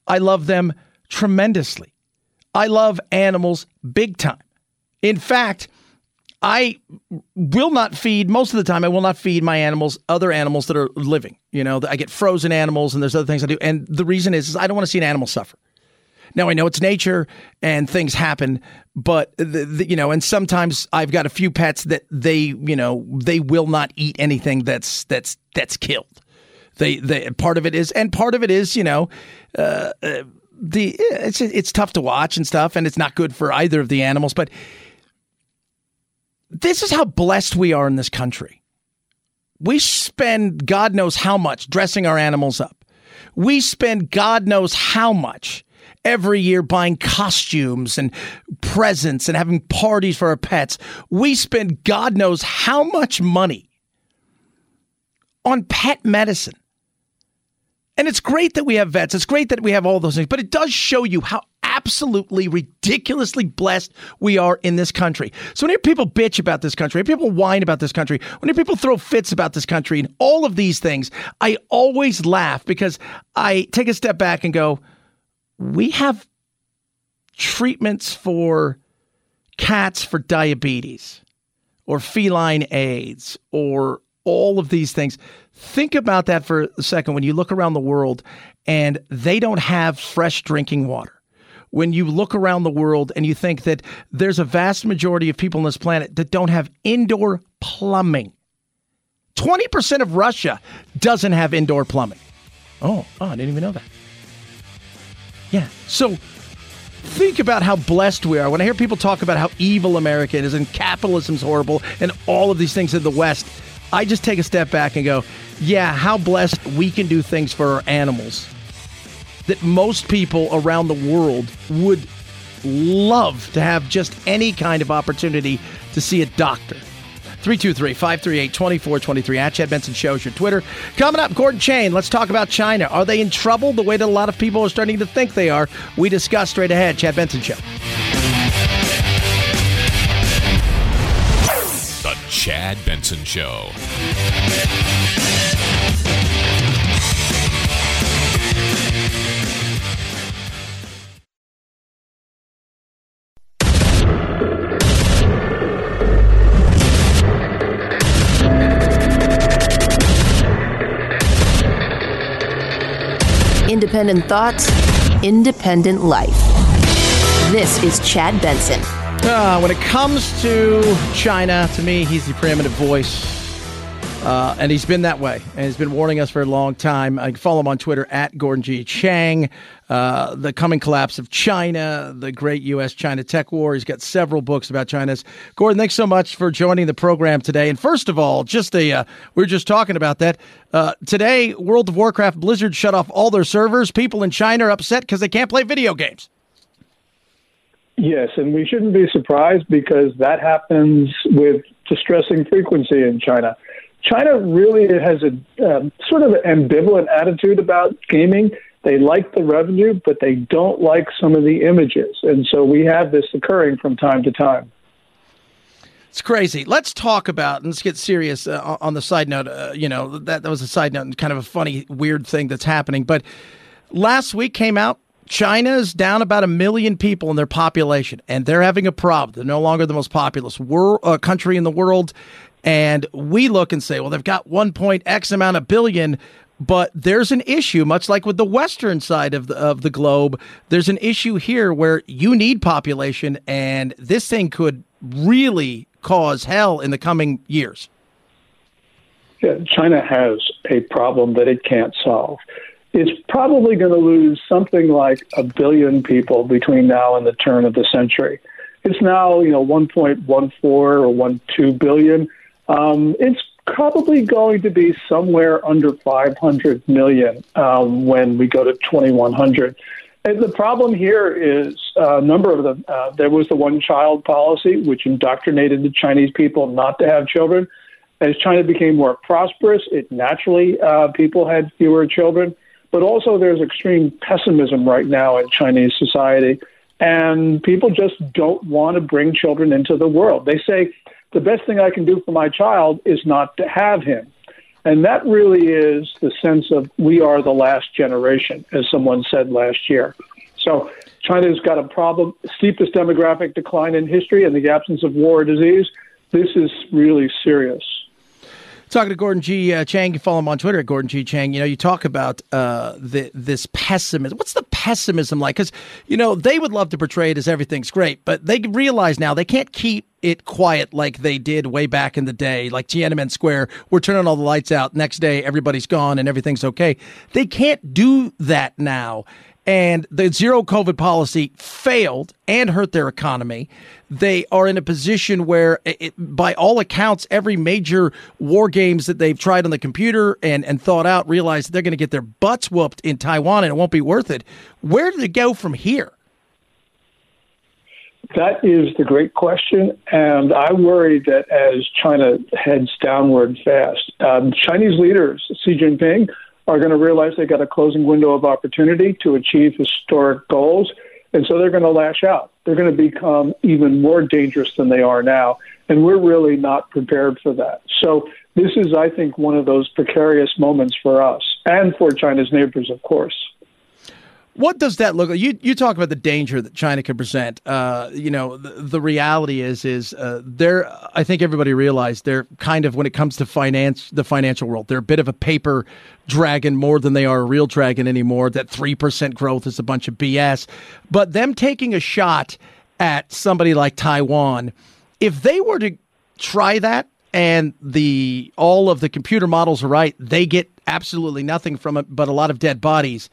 I love them tremendously. I love animals big time. In fact, I will not feed most of the time. I will not feed my animals other animals that are living. You know, I get frozen animals, and there's other things I do. And the reason is, is I don't want to see an animal suffer. Now I know it's nature and things happen, but the, the, you know, and sometimes I've got a few pets that they, you know, they will not eat anything that's that's that's killed. They, they part of it is, and part of it is, you know, uh, uh, the it's it's tough to watch and stuff, and it's not good for either of the animals. But this is how blessed we are in this country. We spend God knows how much dressing our animals up. We spend God knows how much every year buying costumes and presents and having parties for our pets. We spend God knows how much money on pet medicine. And it's great that we have vets. It's great that we have all those things, but it does show you how absolutely ridiculously blessed we are in this country. So when people bitch about this country, when people whine about this country, when people throw fits about this country and all of these things, I always laugh because I take a step back and go, we have treatments for cats for diabetes or feline AIDS or all of these things. Think about that for a second when you look around the world and they don't have fresh drinking water. When you look around the world and you think that there's a vast majority of people on this planet that don't have indoor plumbing. 20% of Russia doesn't have indoor plumbing. Oh, oh, I didn't even know that. Yeah. So think about how blessed we are. When I hear people talk about how evil America is and capitalism's horrible and all of these things in the West, I just take a step back and go, yeah, how blessed we can do things for our animals that most people around the world would love to have just any kind of opportunity to see a doctor. 323 538 2423 at Chad Benson Shows your Twitter. Coming up, Gordon Chang. Let's talk about China. Are they in trouble the way that a lot of people are starting to think they are? We discuss straight ahead. Chad Benson Show.
The Chad Benson Show.
Independent thoughts, independent life. This is Chad Benson.
Uh, when it comes to China, to me, he's the preeminent voice. Uh, and he's been that way. And he's been warning us for a long time. I can follow him on Twitter at Gordon G. Chang. Uh, the coming collapse of China, the great U.S. China tech war. He's got several books about China's. Gordon, thanks so much for joining the program today. And first of all, just a uh, we are just talking about that uh, today. World of Warcraft Blizzard shut off all their servers. People in China are upset because they can't play video games.
Yes, and we shouldn't be surprised because that happens with distressing frequency in China. China really has a um, sort of ambivalent attitude about gaming. They like the revenue, but they don't like some of the images. And so we have this occurring from time to time.
It's crazy. Let's talk about and let's get serious uh, on the side note. Uh, you know that that was a side note and kind of a funny, weird thing that's happening. But last week came out. China's down about a million people in their population, and they're having a problem. They're no longer the most populous wor- uh, country in the world, and we look and say, well, they've got one point X amount of billion, but there's an issue, much like with the western side of the of the globe. There's an issue here where you need population, and this thing could really cause hell in the coming years.
Yeah, China has a problem that it can't solve. It's probably going to lose something like a billion people between now and the turn of the century. It's now, you know, 1.14 or 1.2 billion. Um, it's probably going to be somewhere under 500 million um, when we go to 2100. And the problem here is uh, a number of them. Uh, there was the one child policy, which indoctrinated the Chinese people not to have children. As China became more prosperous, it naturally uh, people had fewer children. But also, there's extreme pessimism right now in Chinese society, and people just don't want to bring children into the world. They say the best thing I can do for my child is not to have him. And that really is the sense of we are the last generation, as someone said last year. So China's got a problem, steepest demographic decline in history and the absence of war or disease. This is really serious.
Talking to Gordon G. Uh, Chang, you follow him on Twitter at Gordon G. Chang. You know, you talk about uh, the, this pessimism. What's the pessimism like? Because you know they would love to portray it as everything's great, but they realize now they can't keep it quiet like they did way back in the day, like Tiananmen Square. We're turning all the lights out. Next day, everybody's gone and everything's okay. They can't do that now. And the zero COVID policy failed and hurt their economy. They are in a position where, it, by all accounts, every major war games that they've tried on the computer and, and thought out realize they're going to get their butts whooped in Taiwan and it won't be worth it. Where do they go from here?
That is the great question, and I worry that as China heads downward fast, um, Chinese leaders, Xi Jinping, are going to realize they got a closing window of opportunity to achieve historic goals, and so they're going to lash out. They're going to become even more dangerous than they are now, and we're really not prepared for that. So this is, I think, one of those precarious moments for us and for China's neighbors, of course.
What does that look like? You you talk about the danger that China can present. Uh, you know, the, the, reality is is uh, they're. I think everybody realized they're kind of when it comes to finance, the financial world, they're a bit of a paper dragon more than they are a real dragon anymore. That three percent growth is a bunch of BS. But them taking a shot at somebody like Taiwan, if they were to try that and the all of the computer models are right, they get absolutely nothing from it, but a lot of dead bodies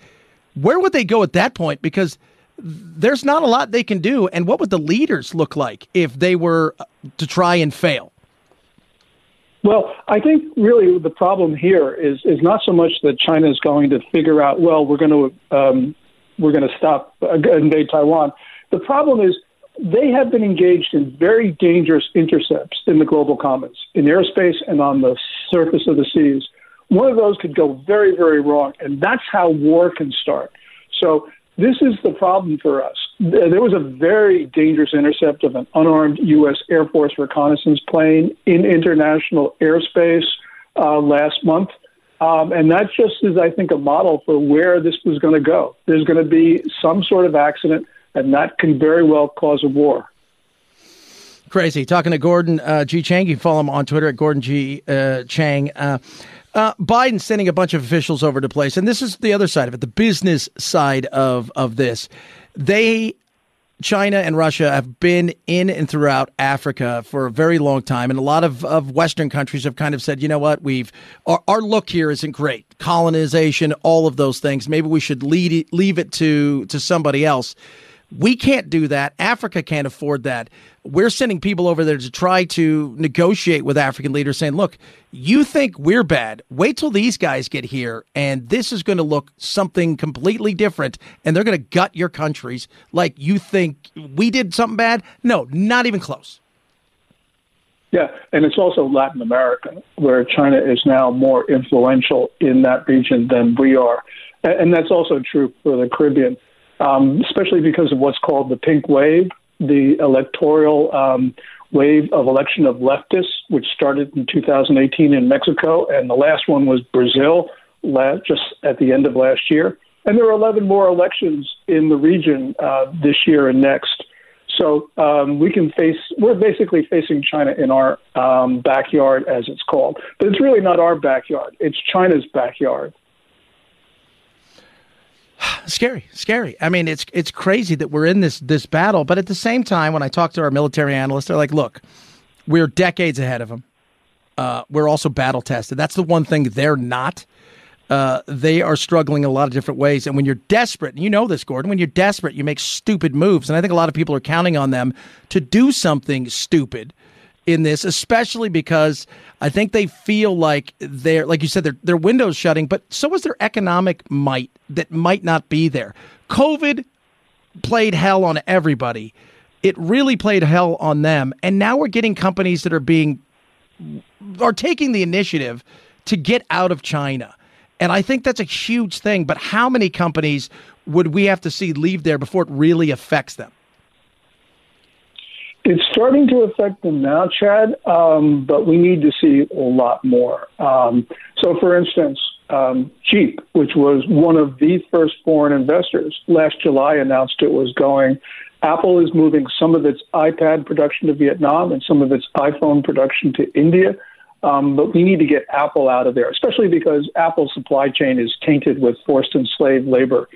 where would they go at that point? Because there's not a lot they can do. And what would the leaders look like if they were to try and fail?
Well, I think really the problem here is is not so much that China is going to figure out, well, we're going to um, we're going to stop uh, invade Taiwan. The problem is they have been engaged in very dangerous intercepts in the global commons, in airspace and on the surface of the seas one of those could go very, very wrong. And that's how war can start. So this is the problem for us. There was a very dangerous intercept of an unarmed U.S. Air Force reconnaissance plane in international airspace uh, last month. Um, and that just is, I think, a model for where this was going to go. There's going to be some sort of accident, and that can very well cause a war.
Crazy. Talking to Gordon uh, G. Chang. You follow him on Twitter at Gordon G. Uh, Chang. Uh, Biden sending a bunch of officials over to place, and this is the other side of it, the business side of of this. They China and Russia have been in and throughout Africa for a very long time, and a lot of, of Western countries have kind of said, you know what, we've our, our look here isn't great, colonization, all of those things. Maybe we should lead it, leave it to to somebody else. We can't do that. Africa can't afford that. We're sending people over there to try to negotiate with African leaders saying, look, you think we're bad. Wait till these guys get here, and this is going to look something completely different, and they're going to gut your countries like you think we did something bad. No, not even close.
Yeah, and it's also Latin America, where China is now more influential in that region than we are. And that's also true for the Caribbean um, especially because of what's called the pink wave, the electoral um, wave of election of leftists, which started in 2018 in Mexico, and the last one was Brazil last, just at the end of last year. And there are 11 more elections in the region uh, this year and next. So um, we can face, we're basically facing China in our um, backyard, as it's called. But it's really not our backyard, it's China's backyard.
scary, scary. I mean, it's it's crazy that we're in this this battle, but at the same time, when I talk to our military analysts, they're like, "Look, we're decades ahead of them. Uh, we're also battle tested. That's the one thing they're not. Uh, they are struggling in a lot of different ways. And when you're desperate, and you know this, Gordon, when you're desperate, you make stupid moves. And I think a lot of people are counting on them to do something stupid in this, especially because I think they feel like they're, like you said, their their windows shutting, but so is their economic might that might not be there. COVID played hell on everybody. It really played hell on them, and now we're getting companies that are being are taking the initiative to get out of China. And I think that's a huge thing. But how many companies would we have to see leave there before it really affects them?
It's starting to affect them now, Chad, um, but we need to see a lot more. Um, so, for instance, um, Jeep, which was one of the first foreign investors, last July announced it was going. Apple is moving some of its iPad production to Vietnam and some of its iPhone production to India. Um, but we need to get Apple out of there, especially because Apple's supply chain is tainted with forced enslaved labor.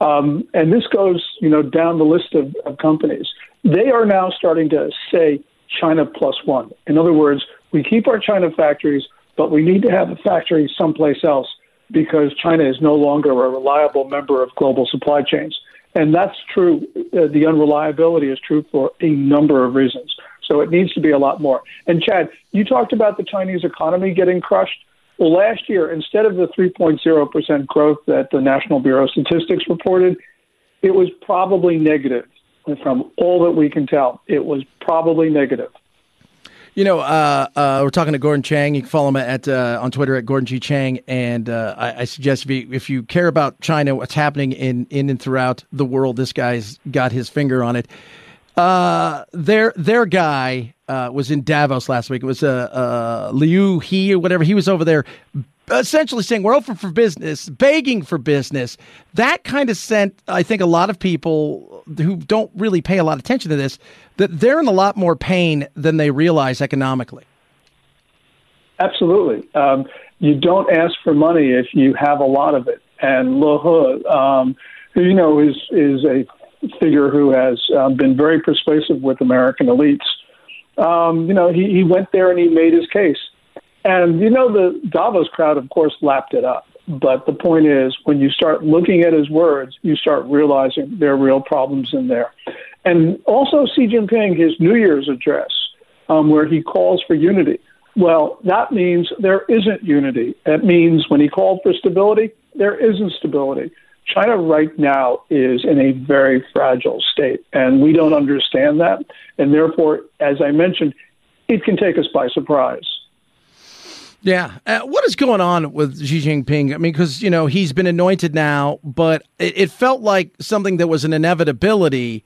Um, and this goes, you know, down the list of, of companies. They are now starting to say China plus one. In other words, we keep our China factories, but we need to have a factory someplace else because China is no longer a reliable member of global supply chains. And that's true. Uh, the unreliability is true for a number of reasons. So it needs to be a lot more. And Chad, you talked about the Chinese economy getting crushed. Well, last year, instead of the 3.0% growth that the National Bureau of Statistics reported, it was probably negative from all that we can tell, it was probably negative.
You know, uh, uh, we're talking to Gordon Chang. You can follow him at uh, on Twitter at Gordon G Chang. And uh, I, I, suggest if you, if you care about China, what's happening in in and throughout the world, this guy's got his finger on it. Uh, their their guy uh, was in Davos last week. It was Liu He or whatever. He was over there essentially saying we're open for business, begging for business. That kind of sent, I think, a lot of people who don't really pay a lot of attention to this that they're in a lot more pain than they realize economically.
Absolutely. Um, you don't ask for money if you have a lot of it. And Liu um, who you know is is a figure who has um, been very persuasive with American elites. Um, you know, he, he went there and he made his case. And you know, the Davos crowd, of course, lapped it up. But the point is, when you start looking at his words, you start realizing there are real problems in there. And also, Xi Jinping, his New Year's address, um, where he calls for unity. Well, that means there isn't unity. That means when he called for stability, there isn't stability. China right now is in a very fragile state, and we don't understand that. And therefore, as I mentioned, it can take us by surprise.
Yeah. Uh, what is going on with Xi Jinping? I mean, because, you know, he's been anointed now, but it, it, felt like something that was an inevitability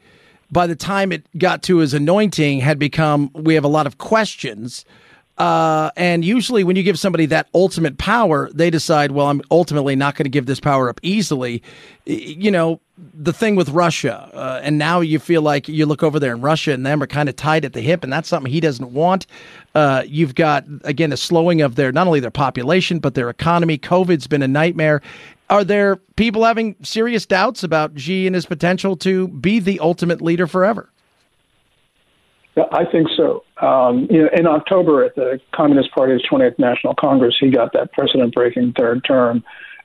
by the time it got to his anointing had become, we have a lot of questions. Uh, and usually, when you give somebody that ultimate power, they decide, well, I'm ultimately not going to give this power up easily. You know, the thing with Russia, uh, and now you feel like you look over there and Russia and them are kind of tied at the hip, and that's something he doesn't want. Uh, you've got, again, a slowing of their, not only their population, but their economy. COVID's been a nightmare. Are there people having serious doubts about Xi and his potential to be the ultimate leader forever?
I think so. Um, you know, in October at the Communist Party's 20th National Congress, he got that precedent-breaking third term,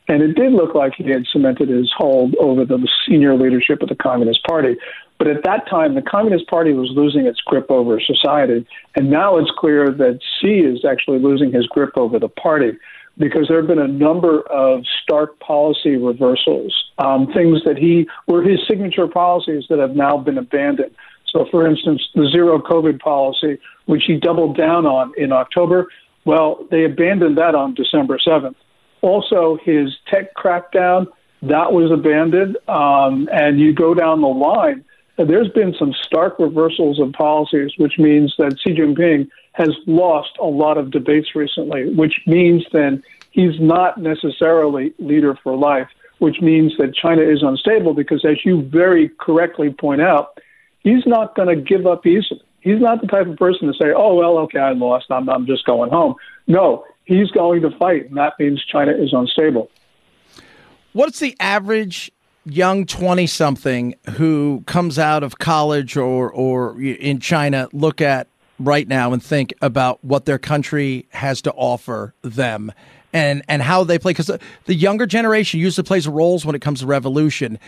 and it did look like he had cemented his hold over the senior leadership of the Communist Party. But at that time, the Communist Party was losing its grip over society, and now it's clear that Xi is actually losing his grip over the party because there have been a number of stark policy reversals, um, things that he were his signature policies that have now been abandoned. So, for instance, the zero COVID policy, which he doubled down on in October, well, they abandoned that on December 7th. Also, his tech crackdown, that was abandoned. Um, and you go down the line, there's been some stark reversals of policies, which means that Xi Jinping has lost a lot of debates recently, which means then he's not necessarily leader for life, which means that China is unstable because, as you very correctly point out, he's not going to give up easily. He's not the type of person to say, "Oh well, okay, I lost. I'm I'm just going home." No, he's going to fight, and that means China is unstable.
What's the average young 20 something who comes out of college or or in China look at right now and think about what their country has to offer them and and how they play because the, younger generation usually plays roles when it comes to revolution.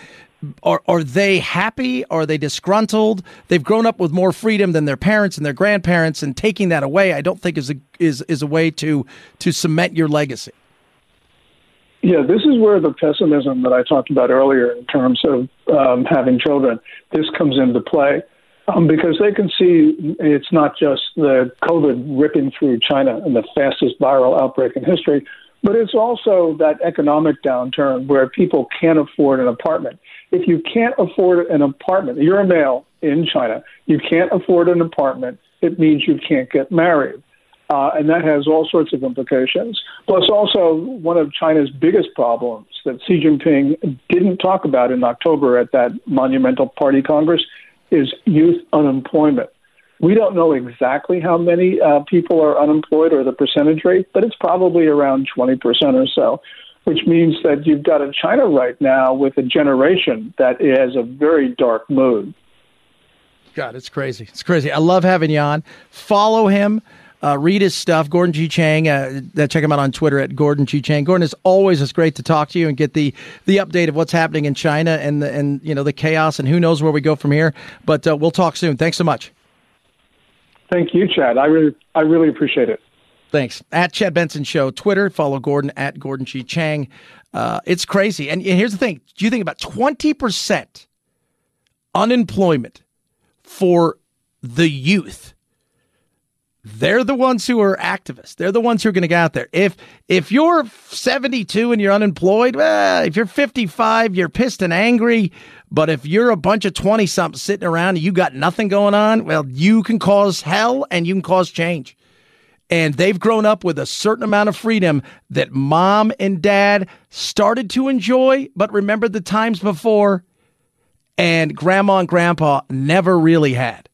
Are are they happy? Are they disgruntled? They've grown up with more freedom than their parents and their grandparents and taking that away i don't think is a is is a way to to cement your legacy.
Yeah this is where the pessimism that i talked about earlier in terms of um, having children this comes into play um, because they can see it's not just the COVID ripping through China and the fastest viral outbreak in history, but it's also that economic downturn where people can't afford an apartment. If you can't afford an apartment, you're a male in China, you can't afford an apartment, it means you can't get married. Uh, and that has all sorts of implications. Plus, also, one of China's biggest problems that Xi Jinping didn't talk about in October at that monumental party congress is youth unemployment. We don't know exactly how many uh, people are unemployed or the percentage rate, but it's probably around 20% or so, which means that you've got a China right now with a generation that has a very dark mood.
God, it's crazy. It's crazy. I love having you on. Follow him. Uh, read his stuff, Gordon G. Chang. Uh, check him out on Twitter at Gordon G. Chang. Gordon, is always it's great to talk to you and get the the update of what's happening in China and the, and you know the chaos and who knows where we go from here. But uh, we'll talk soon. Thanks so much.
Thank you, Chad. I really I really appreciate it.
Thanks. At Chad Benson Show, Twitter, follow Gordon at Gordon G. Chang. Uh, it's crazy. And, and here's the thing: do you think about twenty percent unemployment for the youth. They're the ones who are activists. They're the ones who are going to get out there. If if you're 72 and you're unemployed, well, if you're 55, you're pissed and angry. But if you're a bunch of 20 something sitting around and you got nothing going on, well, you can cause hell and you can cause change. And they've grown up with a certain amount of freedom that mom and dad started to enjoy, but remember the times before, and grandma and grandpa never really had.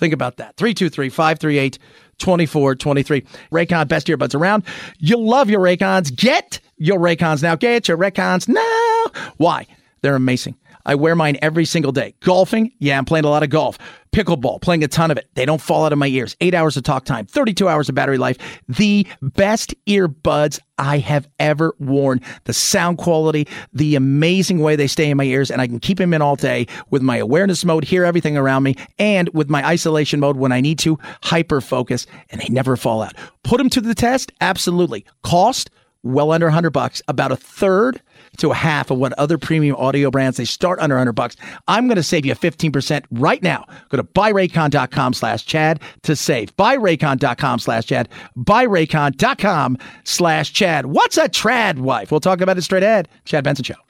Think about that. 323 538 2423. Raycon, best earbuds around. You love your Raycons. Get your Raycons now. Get your Raycons now. Why? They're amazing. I wear mine every single day. Golfing? Yeah, I'm playing a lot of golf. Pickleball, playing a ton of it. They don't fall out of my ears. Eight hours of talk time, 32 hours of battery life. The best earbuds I have ever worn. The sound quality, the amazing way they stay in my ears, and I can keep them in all day with my awareness mode, hear everything around me, and with my isolation mode when I need to hyper focus, and they never fall out. Put them to the test? Absolutely. Cost? Well under 100 bucks, about a third to a half of what other premium audio brands they start under 100 bucks. I'm going to save you 15% right now. Go to buyraycon.com slash Chad to save. Buyraycon.com slash Chad. Buyraycon.com slash Chad. What's a trad wife? We'll talk about it straight ahead. Chad Benson Show.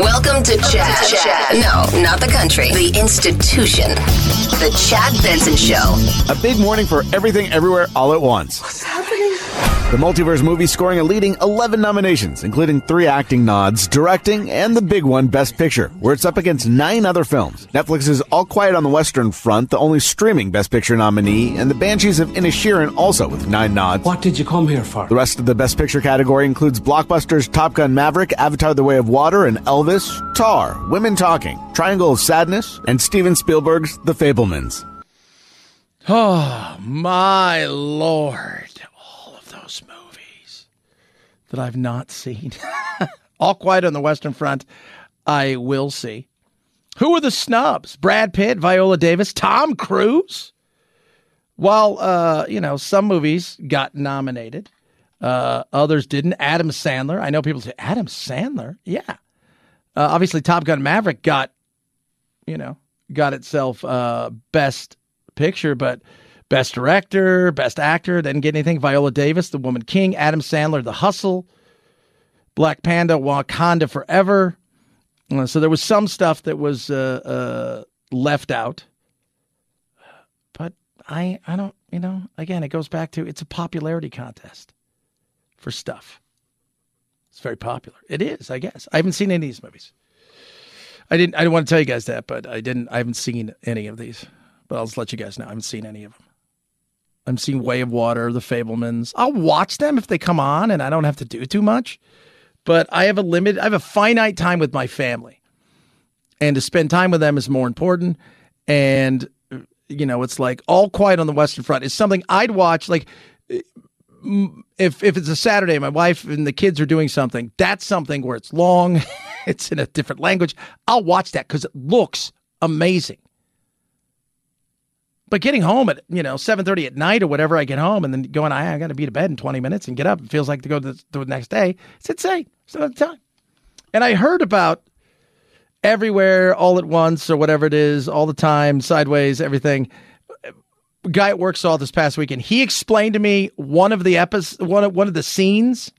Welcome to Chad. Chad. No, not the country. The institution. The Chad Benson Show.
A big morning for everything everywhere all at once. What's happening? The multiverse movie scoring a leading 11 nominations, including three acting nods, directing, and the big one, Best Picture, where it's up against nine other films. Netflix's All Quiet on the Western Front, the only streaming Best Picture nominee, and The Banshees of Inisherin also with nine nods. What did you come here for? The rest of the Best Picture category includes blockbusters Top Gun Maverick, Avatar The Way of Water, and Elvis, Tar, Women Talking, Triangle of Sadness, and Steven Spielberg's The Fabelmans.
Oh, my Lord. All of those movies that I've not seen. All Quiet on the Western Front, I will see. Who are the snubs? Brad Pitt, Viola Davis, Tom Cruise? While, uh, you know, some movies got nominated, uh, others didn't. Adam Sandler. I know people say, Adam Sandler? Yeah. Uh, obviously, Top Gun Maverick got, you know, got itself uh, best picture, but best director, best actor didn't get anything. Viola Davis, The Woman King, Adam Sandler, The Hustle, Black Panther, Wakanda Forever. Uh, so there was some stuff that was uh, uh, left out, but I I don't you know again it goes back to it's a popularity contest for stuff. It's very popular. It is, I guess. I haven't seen any of these movies. I didn't. I didn't want to tell you guys that, but I didn't. I haven't seen any of these. But I'll just let you guys know. I haven't seen any of them. I'm seeing Way of Water, The Fabelmans. I'll watch them if they come on, and I don't have to do too much. But I have a limit. I have a finite time with my family, and to spend time with them is more important. And you know, it's like All Quiet on the Western Front is something I'd watch. Like if if it's a Saturday, my wife and the kids are doing something. That's something where it's long, it's in a different language. I'll watch that because it looks amazing. But getting home at you know seven thirty at night or whatever, I get home and then going, I, I got to be to bed in twenty minutes and get up. It feels like to go to the, to the next day. It's insane. It's not the time. And I heard about everywhere, all at once, or whatever it is, all the time, sideways, everything. Guy at work saw this past weekend. He explained to me one of the episodes, one of one of the scenes,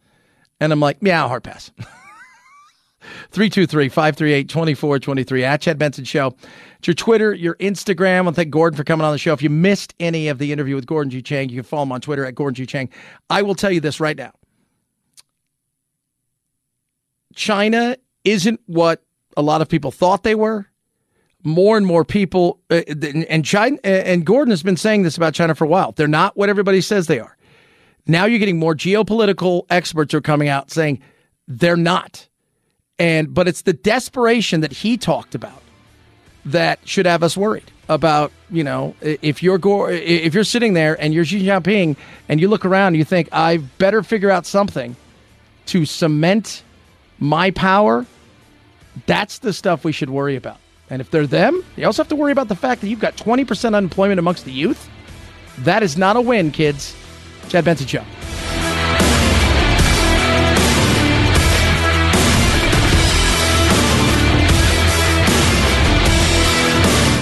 and I'm like, yeah, hard pass. 323-538-2423 at Chad Benson Show. It's your Twitter, your Instagram. To thank Gordon for coming on the show. If you missed any of the interview with Gordon G. Chang, you can follow him on Twitter at Gordon G. Chang. I will tell you this right now. China isn't what a lot of people thought they were. More and more people, uh, and China, and Gordon has been saying this about China for a while. They're not what everybody says they are. Now you're getting more geopolitical experts are coming out saying they're not. And but it's the desperation that he talked about that should have us worried about. You know, if you're go- if you're sitting there and you're Xi Jinping and you look around, and you think I better figure out something to cement my power. That's the stuff we should worry about. And if they're them, you also have to worry about the fact that you've got 20% unemployment amongst the youth. That is not a win, kids. Chad Benson Show.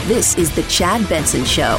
This is the Chad Benson Show.